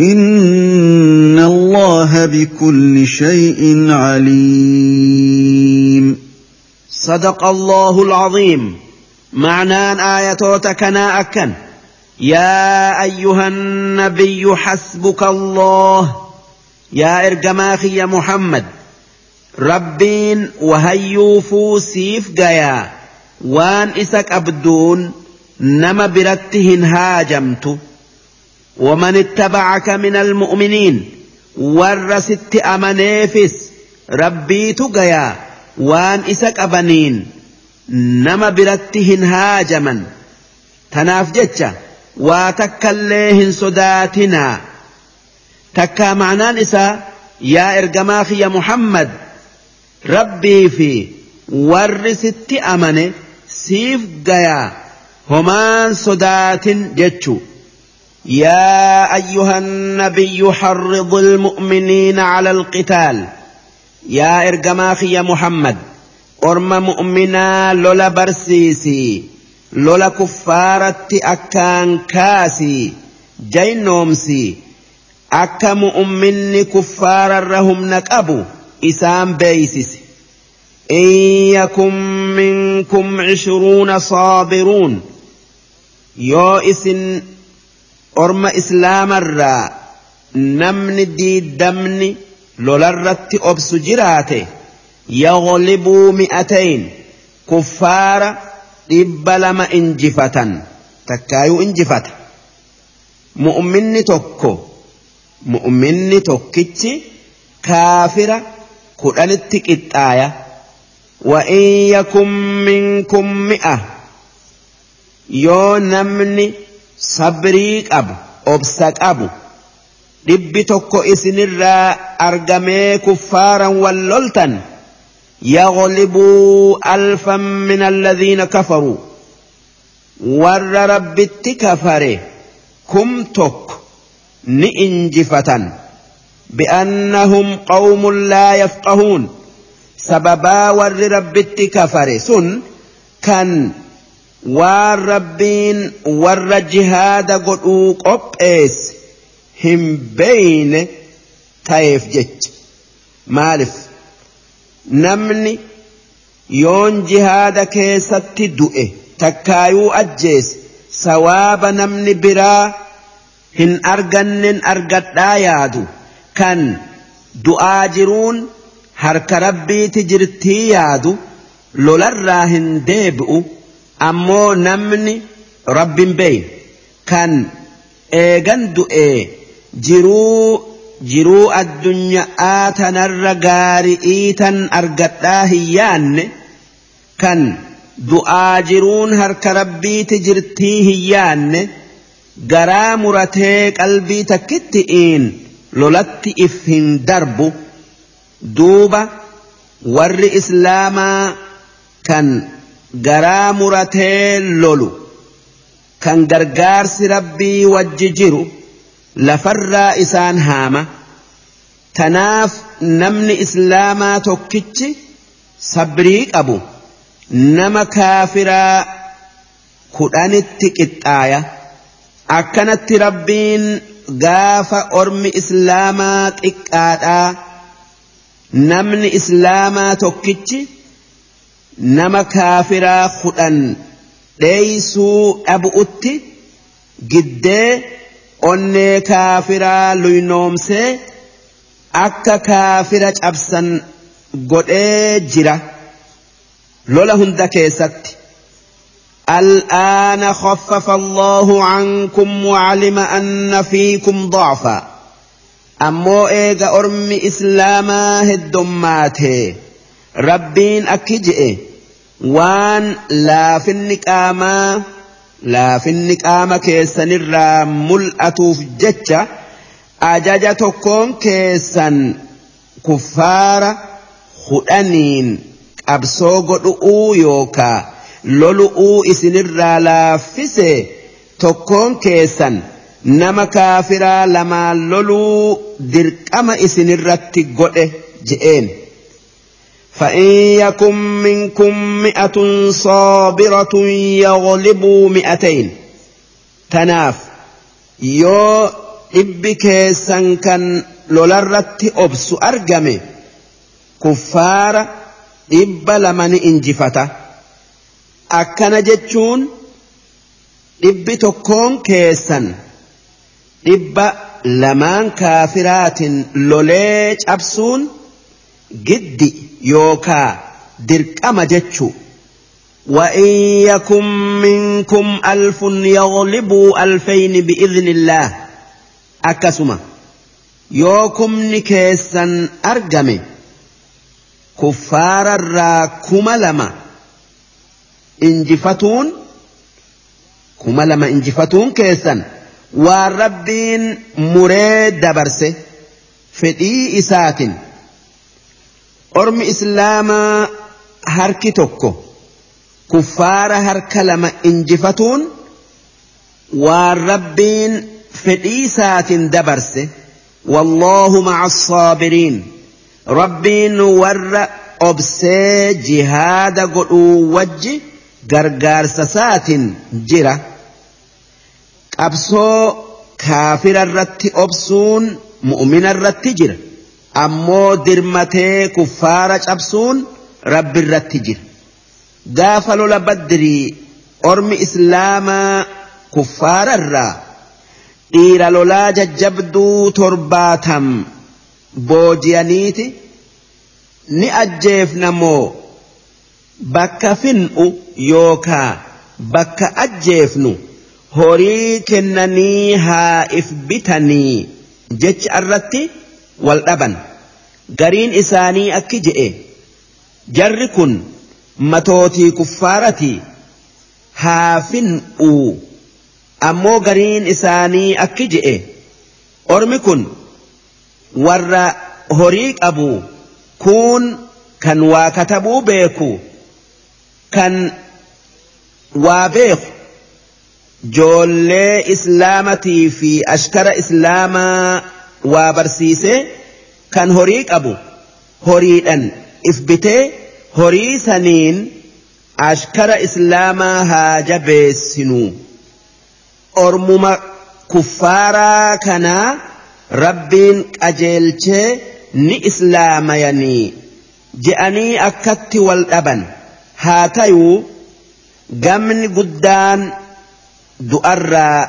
إن الله بكل شيء عليم. صدق الله العظيم. معنى آية كنا أكن يا أيها النبي حسبك الله. يا إرجماخي يا محمد. ربين وهيوفو سيف جيا وان إسك أبدون. نما برتهن هاجمت ومن اتبعك من المؤمنين ورست أمنيفس ربيت قيا وان إسك أبنين نما برتهن هاجما تناف جتشا واتكاليهن صداتنا تكا معنان إسا يا إرقماخي يا محمد ربي في ورست أمني سيف قيا همان صدات جتشو. يا أيها النبي حرض المؤمنين على القتال. يا إرجماخي يا محمد. أرم مؤمنا لولا برسيسي. لولا كفارة أكان كاسي. جينومسي أكا مؤمن كفار الرهم نكأبو. إسام بيسس إن يكن منكم عشرون صابرون. يو إسن orma islaamarraa namni diiddamni lolarratti obsu jiraate yaghlibuu mi'atayn kuffaara dhibba lama injifatan takkaayuu injifata mu'minni tokko mu'minni tokkichi kaafira kudhanitti qixxaaya وإن يكن منكم مئة yoo namni sabrii qabu obsa qabu dhibbi tokko isinirraa argamee kuffaaran wal loltan يغلبوا ألفا من الذين كفروا ور ربت كفره كم تك نئنجفة بأنهم قوم لا يفقهون sababaa warri rabbitti kafare sun kan waan rabbiin warra jihaada godhuu qopheesse hin beeyne ta'eef jecha. Maaliif? Namni yoon jihaada keessatti du'e takkaayuu ajjeese sawaaba namni biraa hin argannen argadhaa yaadu. Kan du'aa jiruun harka rabbiiti jirtii yaadu lolarraa hin deebi'u ammoo namni rabbin beeyne kan eegan du'ee jiruu jiruu addunyaa tanarra gaari'ii tan argadhaa hin yaanne kan du'aa jiruun harka rabbiiti jirtii hin yaanne garaa muratee qalbii takkitti'iin lolatti if hin darbu duuba warri islaamaa kan garaa muratee lolu. Kan gargaarsi rabbii wajji jiru lafarraa isaan haama. Tanaaf namni islaamaa tokkichi sabrii qabu nama kaafiraa kudhanitti qixxaaya. Akkanatti rabbiin gaafa ormi islaamaa xiqqaadhaa namni islaamaa tokkichi nama kaafiraa kudhan dheeysuu dhabu'utti giddee onnee kaafiraa luynoomsee akka kaafira cabsan godhee jira lola hunda keessatti الآن خفف الله عنكم وعلم أن فيكم ضعفا أمو إيغا أرمي إسلاما هدوماته وان لا في النقامة لا في النقامة كيسن الرا ملأتوف جتشا أجاجة تكون كيسن كفار خدانين أبسو قدؤو يوكا lolu'uu isinirraa laaffise tokkoon keessan nama kaafiraa lamaan loluu dirqama isinirratti godhe je'een. فإن يكن منكم مئة صابرة يغلبوا مئتين تناف يو إبك سنكن لولرت أبس أرجمي كفار إب لمن إنجفته akkana jechuun dhibbi tokkoon keessan dhibba lamaan kaafiraatin lolee cabsuun giddi yookaa dirqama jechuu وإن يكن منكم ألف يغلبوا ألفين بإذن الله أكسما يوكم نكيسا أرجمي كفار الراكم لما kuma lama injifatuun keessan waan rabbiin muree dabarse fedhii isaatin ormi islaamaa harki tokko kuffaara harka lama injifatuun waan rabbiin fedhii isaatin dabarse والله مع الصابرين ربين ور أبسي جهاد قلو وجه gargaarsa saatin jira qabsoo kaafira irratti obsuun mu'mina irratti jira ammoo dirmatee kuffaara cabsuun rabbi irratti jira. Gaafa lola baddirii ormi islaamaa kuffaara irraa dhiira lolaa jajjabduu torbaatam booji'aniiti ni ajjeefna moo bakka fin'u yookaa bakka ajjeefnu horii kennanii haa if bitanii jecha irratti wal dhaban. Gariin isaanii akki je'e. Jarri kun matootii kuffaaratii haa fin'u. Ammoo gariin isaanii akki je'e. Ormi kun warra horii qabu kun kan waa katabuu beeku kan waa beeku. Joollee islaamatii fi ashkara islaamaa waa barsiisee kan horii qabu horiidhan if bitee horii saniin ashkara islaamaa haa jabeessinuu ormuma kuffaaraa kanaa rabbiin qajeelchee ni islaamayanii je'anii akkatti wal dhaban. Haa tayuu gamni guddaan du'arraa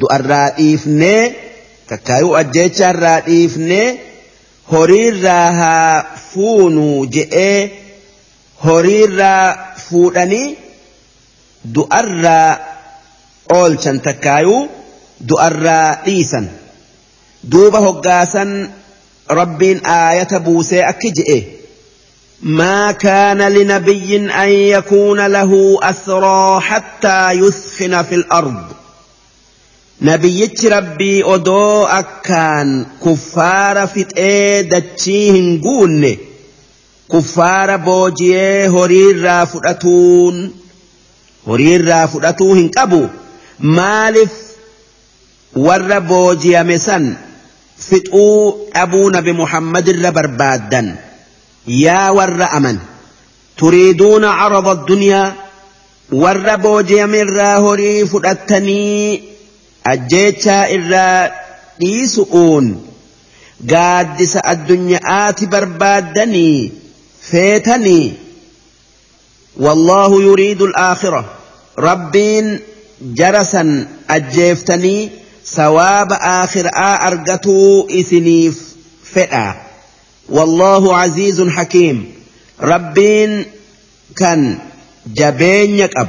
du'arraa dhiifnee takkaayuu ajjeechaarraa dhiifnee horiirraa haa fuunuu je'ee horiirraa fuudhanii du'arraa oolchan takkaayuu du'arraa dhiisan duuba hoggaasan aayata buusee akki je'e ما كان لنبي أن يكون له أسرى حتى يثخن في الأرض nabiyyichi rabbii odoo akkaan kuffaara fixee dachii hin guunne kuffaara boojiyee horiirraa fudhatuun horiirraa fudhatuu hin qabu maaliif warra boojiyame san fixuu dhabuu nabi muhammadirra barbaaddan yaa warra aman turiiduuna carada addunyaa warra boojiyamirraa horii fudhattanii ajjeechaa irraa dhiisu'uun gaaddisa addunyaati barbaaddanii feetanii والله يريد الآخرة ربين جرسا أجيفتني ثواب آخر أرجتو إثنيف فئة والله عزيز حكيم ربين كان جبين يكب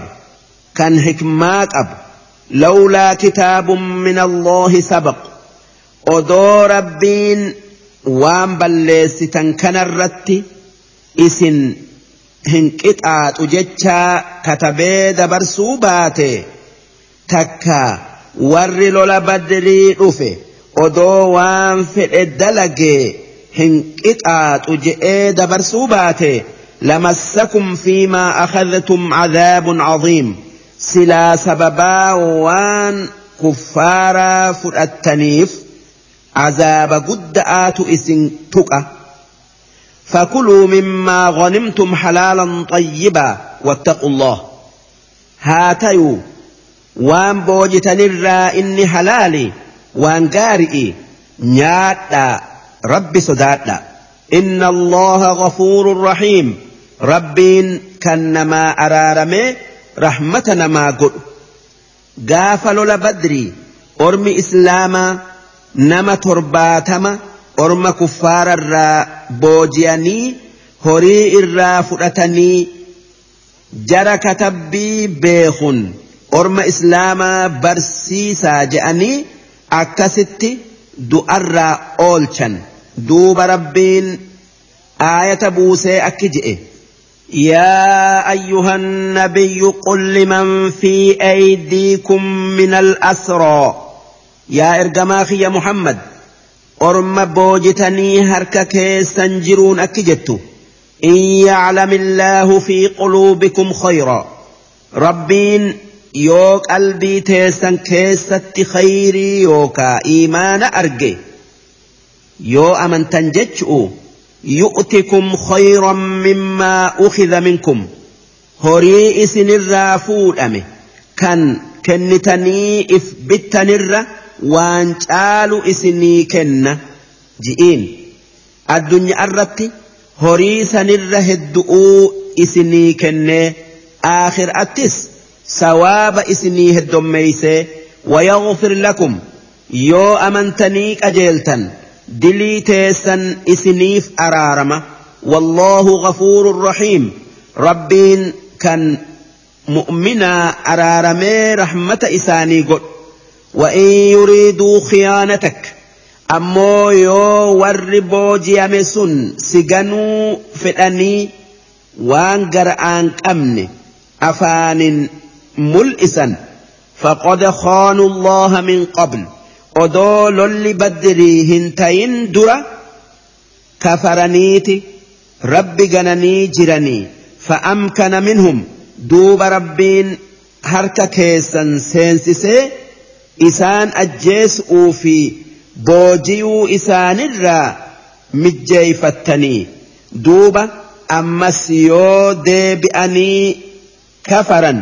كان حكماك أب لولا كتاب من الله سبق. أدو ربين وان بلس تنكن الرتي إسن هنكتات وجتشا كتبه دبرسو باتي تكا ور لولا بدري أفي أدو وان في الدلق هنكتات وجئ دبرسو باتي لمسكم فيما أخذتم عذاب عظيم. Silaa sababaa waan kuffaaraa fudhattaniif قد آت إسن تقى فكلوا مما غنمتم حلالا طيبا واتقوا الله هاتيو وان بوجتن الرا إني حلالي وان قارئي نياتا رب سداتا إن الله غفور رحيم ربين كنما أرارمي rahmata namaa godhu gaafa lola badrii ormi islaamaa nama torbaatama orma kuffaararraa booji'anii horii irraa fudhatanii jara katabbii beekun orma islaamaa barsiisaa je'anii akkasitti du'arraa oolchan duuba rabbiin aayata buusee akki je'e. يا أيها النبي قل لمن في أيديكم من الأسرى. يا إرجماخي يا محمد. أرم بوجتني هرك سنجرون أكجت إن يعلم الله في قلوبكم خيرا. ربين يوك قلبي تيسن كيست خيري يوك إيمان أرجي. يو أمن تنجتشؤ يؤتكم خيرا مما أخذ منكم. هريئس نرى أمي كان كنتني إثبت نرى وانشالو إسني كن. جئين. الدنيا الرتي هريس نرى هدؤو إسني كن. آخر أتس. سواب إسني هدوميسي ويغفر لكم. يو أمنتني أجيلتن. Dilii teessan isiniif araarama wallaahu ghafuurun rahiim rabbiin kan mu'minaa araaramee rahmata isaanii godhu وإن يريدوا خيانتك أمو يو ور بوجي أمسون سجنوا فدني وان قرآن أمن أفان ملئسا فقد خانوا الله من قبل أدول اللي بدري هنتين درة كفرنيتي رب جنني جرني فأمكن منهم دوب ربين هرك كيسا سينسسي isaan ajjeesuu fi boojiyuu isaanirraa mijjeeyfattanii duuba ammas yoo deebi'anii kafaran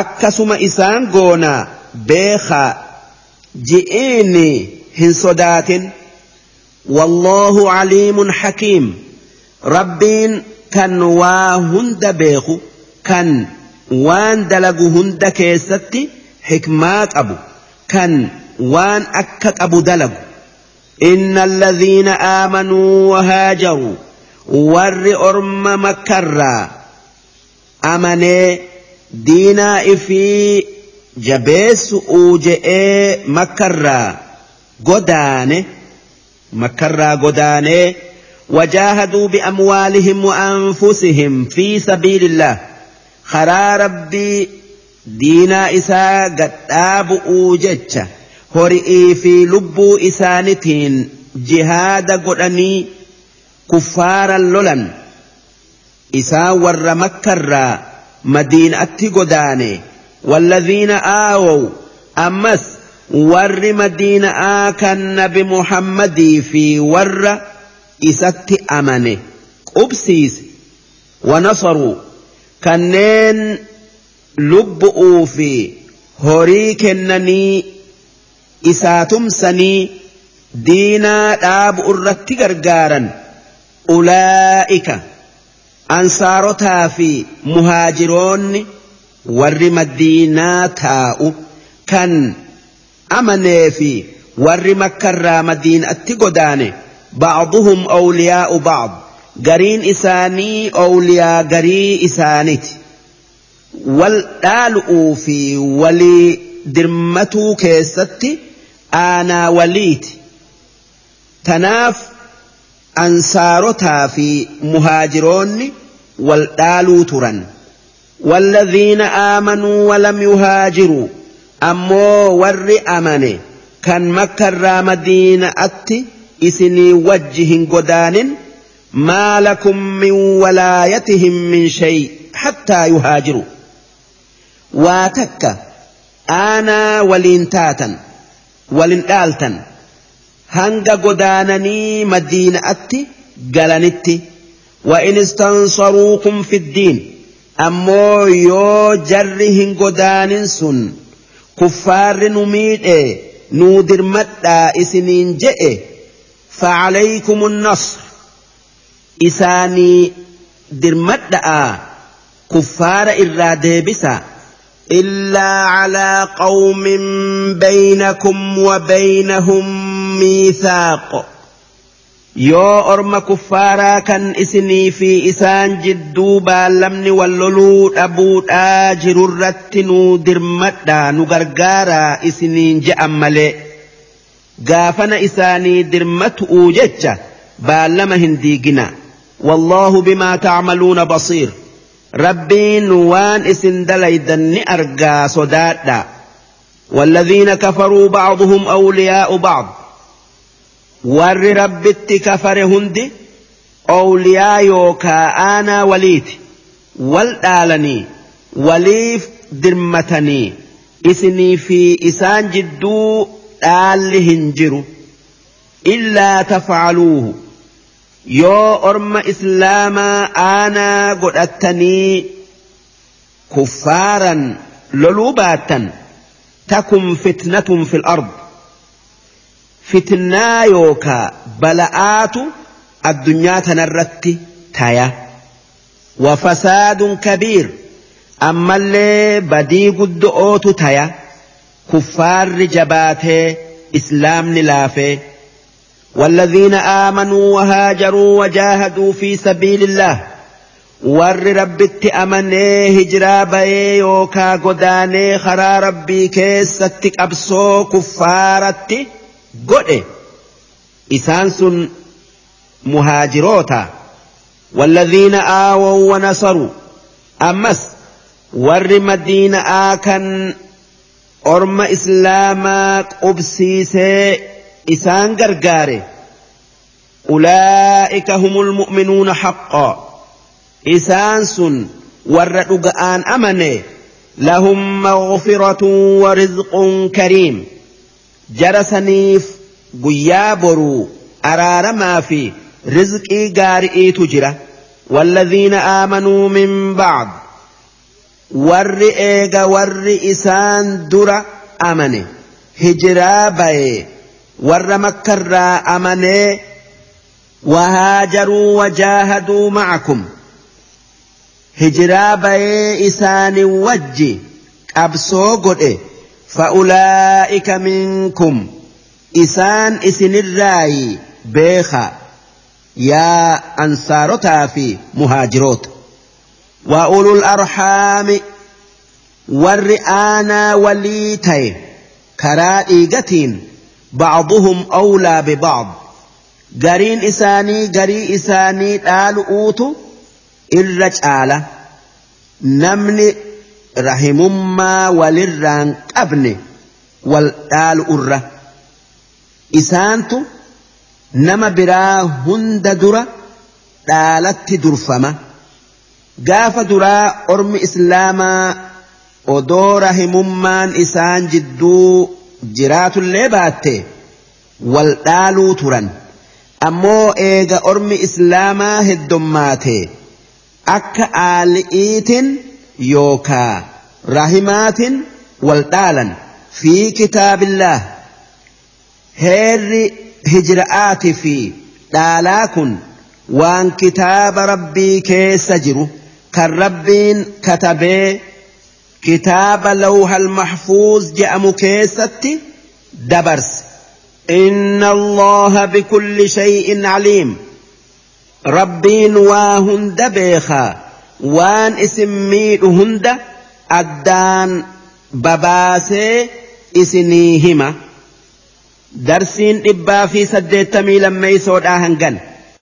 akkasuma isaan goonaa beekaa ji'iini hin sodaatin wallahu caliimun hakiim rabbiin kan waa hunda beeku kan waan dalagu hunda keessatti hikmaa qabu kan waan akka qabu dalagu إن الذين آمنوا وهاجروا ور أرم مكرا أمني دينا إفي jabeessu uuje'ee makkarraa godaane makkarraa godaanee wajaahaduu bi'amwaalihim wa'anfusihim fi sabiilillah karaa rabbii diinaa isaa gadhaabu'uu jecha hori'ii fi lubbuu isaanitiin jihaada godhanii kuffaara lolan isaan warra makkarraa madiinaatti godaane. والذين آووا أمس ور مدينة كان نبي محمد في ور إسات أمنه أبسيس ونصروا. كنين لبؤوا في هوري كنني isaa tumsanii diinaa dhaabu irratti gargaaran ulaa'ika ansaarotaa fi muhaajiroonni warri madiinaa taa'u kan amanee fi warri makkarraa madiinatti godaane ba'aduhum awliyaa'u ba'ad gariin isaanii awliyaa garii isaaniti wal dhaalu'uu fi walii dirmatuu keessatti aanaa waliiti. Tanaaf ansaarotaa fi muhaajiroonni wal dhaaluu turan والذين آمنوا ولم يهاجروا. أمو ور أمني كان مكة مدينة أتي إسني وجه قدان ما لكم من ولايتهم من شيء حتى يهاجروا. واتك. أنا ولينتاتا walin dhaaltan hanga godaananii madiina'atti galanitti وإن استنصروكم في الدين. أمو يو جرهن قدان سن كفار نميد إيه نودر مدى إسنين جئ فعليكم النصر إساني درمدى كفار إرادة بسا إلا على قوم بينكم وبينهم ميثاق yoo orma kuffaaraa kan isinii fi isaan jidduu baallamni walloluu dhabuudhaa jirurratti nu dirmadhaa nu gargaaraa isiniin je'an malee gaafana isaanii dirmatu'uu jecha baallama hin diigina wallaahu bimaa tacmaluuna basiir rabbiin waan isin dalaydan ni argaa sodaadha والذين كفروا بعضهم أولياء بعض ور ربت كفر هندي أولياء يوكا أنا وليت والآلني وليف درمتني إسني في إسان جدو آل هنجر إلا تفعلوه yoo orma islaamaa aanaa godhattanii kuffaaran loluu baattan takun fitnatun fil ard. Fitnaa yookaa bala'aatu addunyaa tanarratti taya wafasaadun kabiir ammallee badii guddo'ootu taya kuffaarri jabaatee islaamni laafee والذين آمنوا وهاجروا وجاهدوا في سبيل الله ور ربت أمني هجرا بي يوكا قداني خرا ربي كيستك أبسو كفارت قد إسانس مهاجروتا والذين آووا ونصروا أمس ور مدينة آكن أرم إسلاما قبسيسي إسان غرغاري أولئك هم المؤمنون حقا إسان سن ورد آن أمني لهم مغفرة ورزق كريم جرسنيف قيابرو أرار ما في rizqii gaari'iitu jira walladhiina aamanuu min bacd warri eega warri isaan dura amane hijiraa baye warra makkarraa amanee وهاجروا وجاهدوا معكم هجرا بي إسان وجي أبسو قد فأولئك منكم. إسان إسن الرأي. بيخا يا أنصارتا في مهاجروت. وأولو الأرحام. والرئانا وليتي كرائقة بعضهم أولى ببعض. gariin isaanii garii isaanii dhaalu'uutu irra caala namni rahimummaa walirraan qabne wal dhaalu'urra isaantu nama biraa hunda dura dhaalatti durfama gaafa duraa ormi islaamaa odoo rahimummaan isaan jidduu jiraatullee baatte wal dhaaluu turan. ammoo eega ormi islaamaa heddummaate akka aali'iitin wal dhaalan fi kitaabillah heerri hijra'aati fi dhaalaa kun waan kitaaba rabbii keessa jiru kan rabbiin katabee kitaaba lawhal mahfuuz je'amu keessatti dabarse إن الله بكل شيء عليم ربين واهند waan isin miidhu hunda addaan babaasee isinii hima. Darsiin dhibbaa fi saddeettamii lammeeysoodhaa hangan.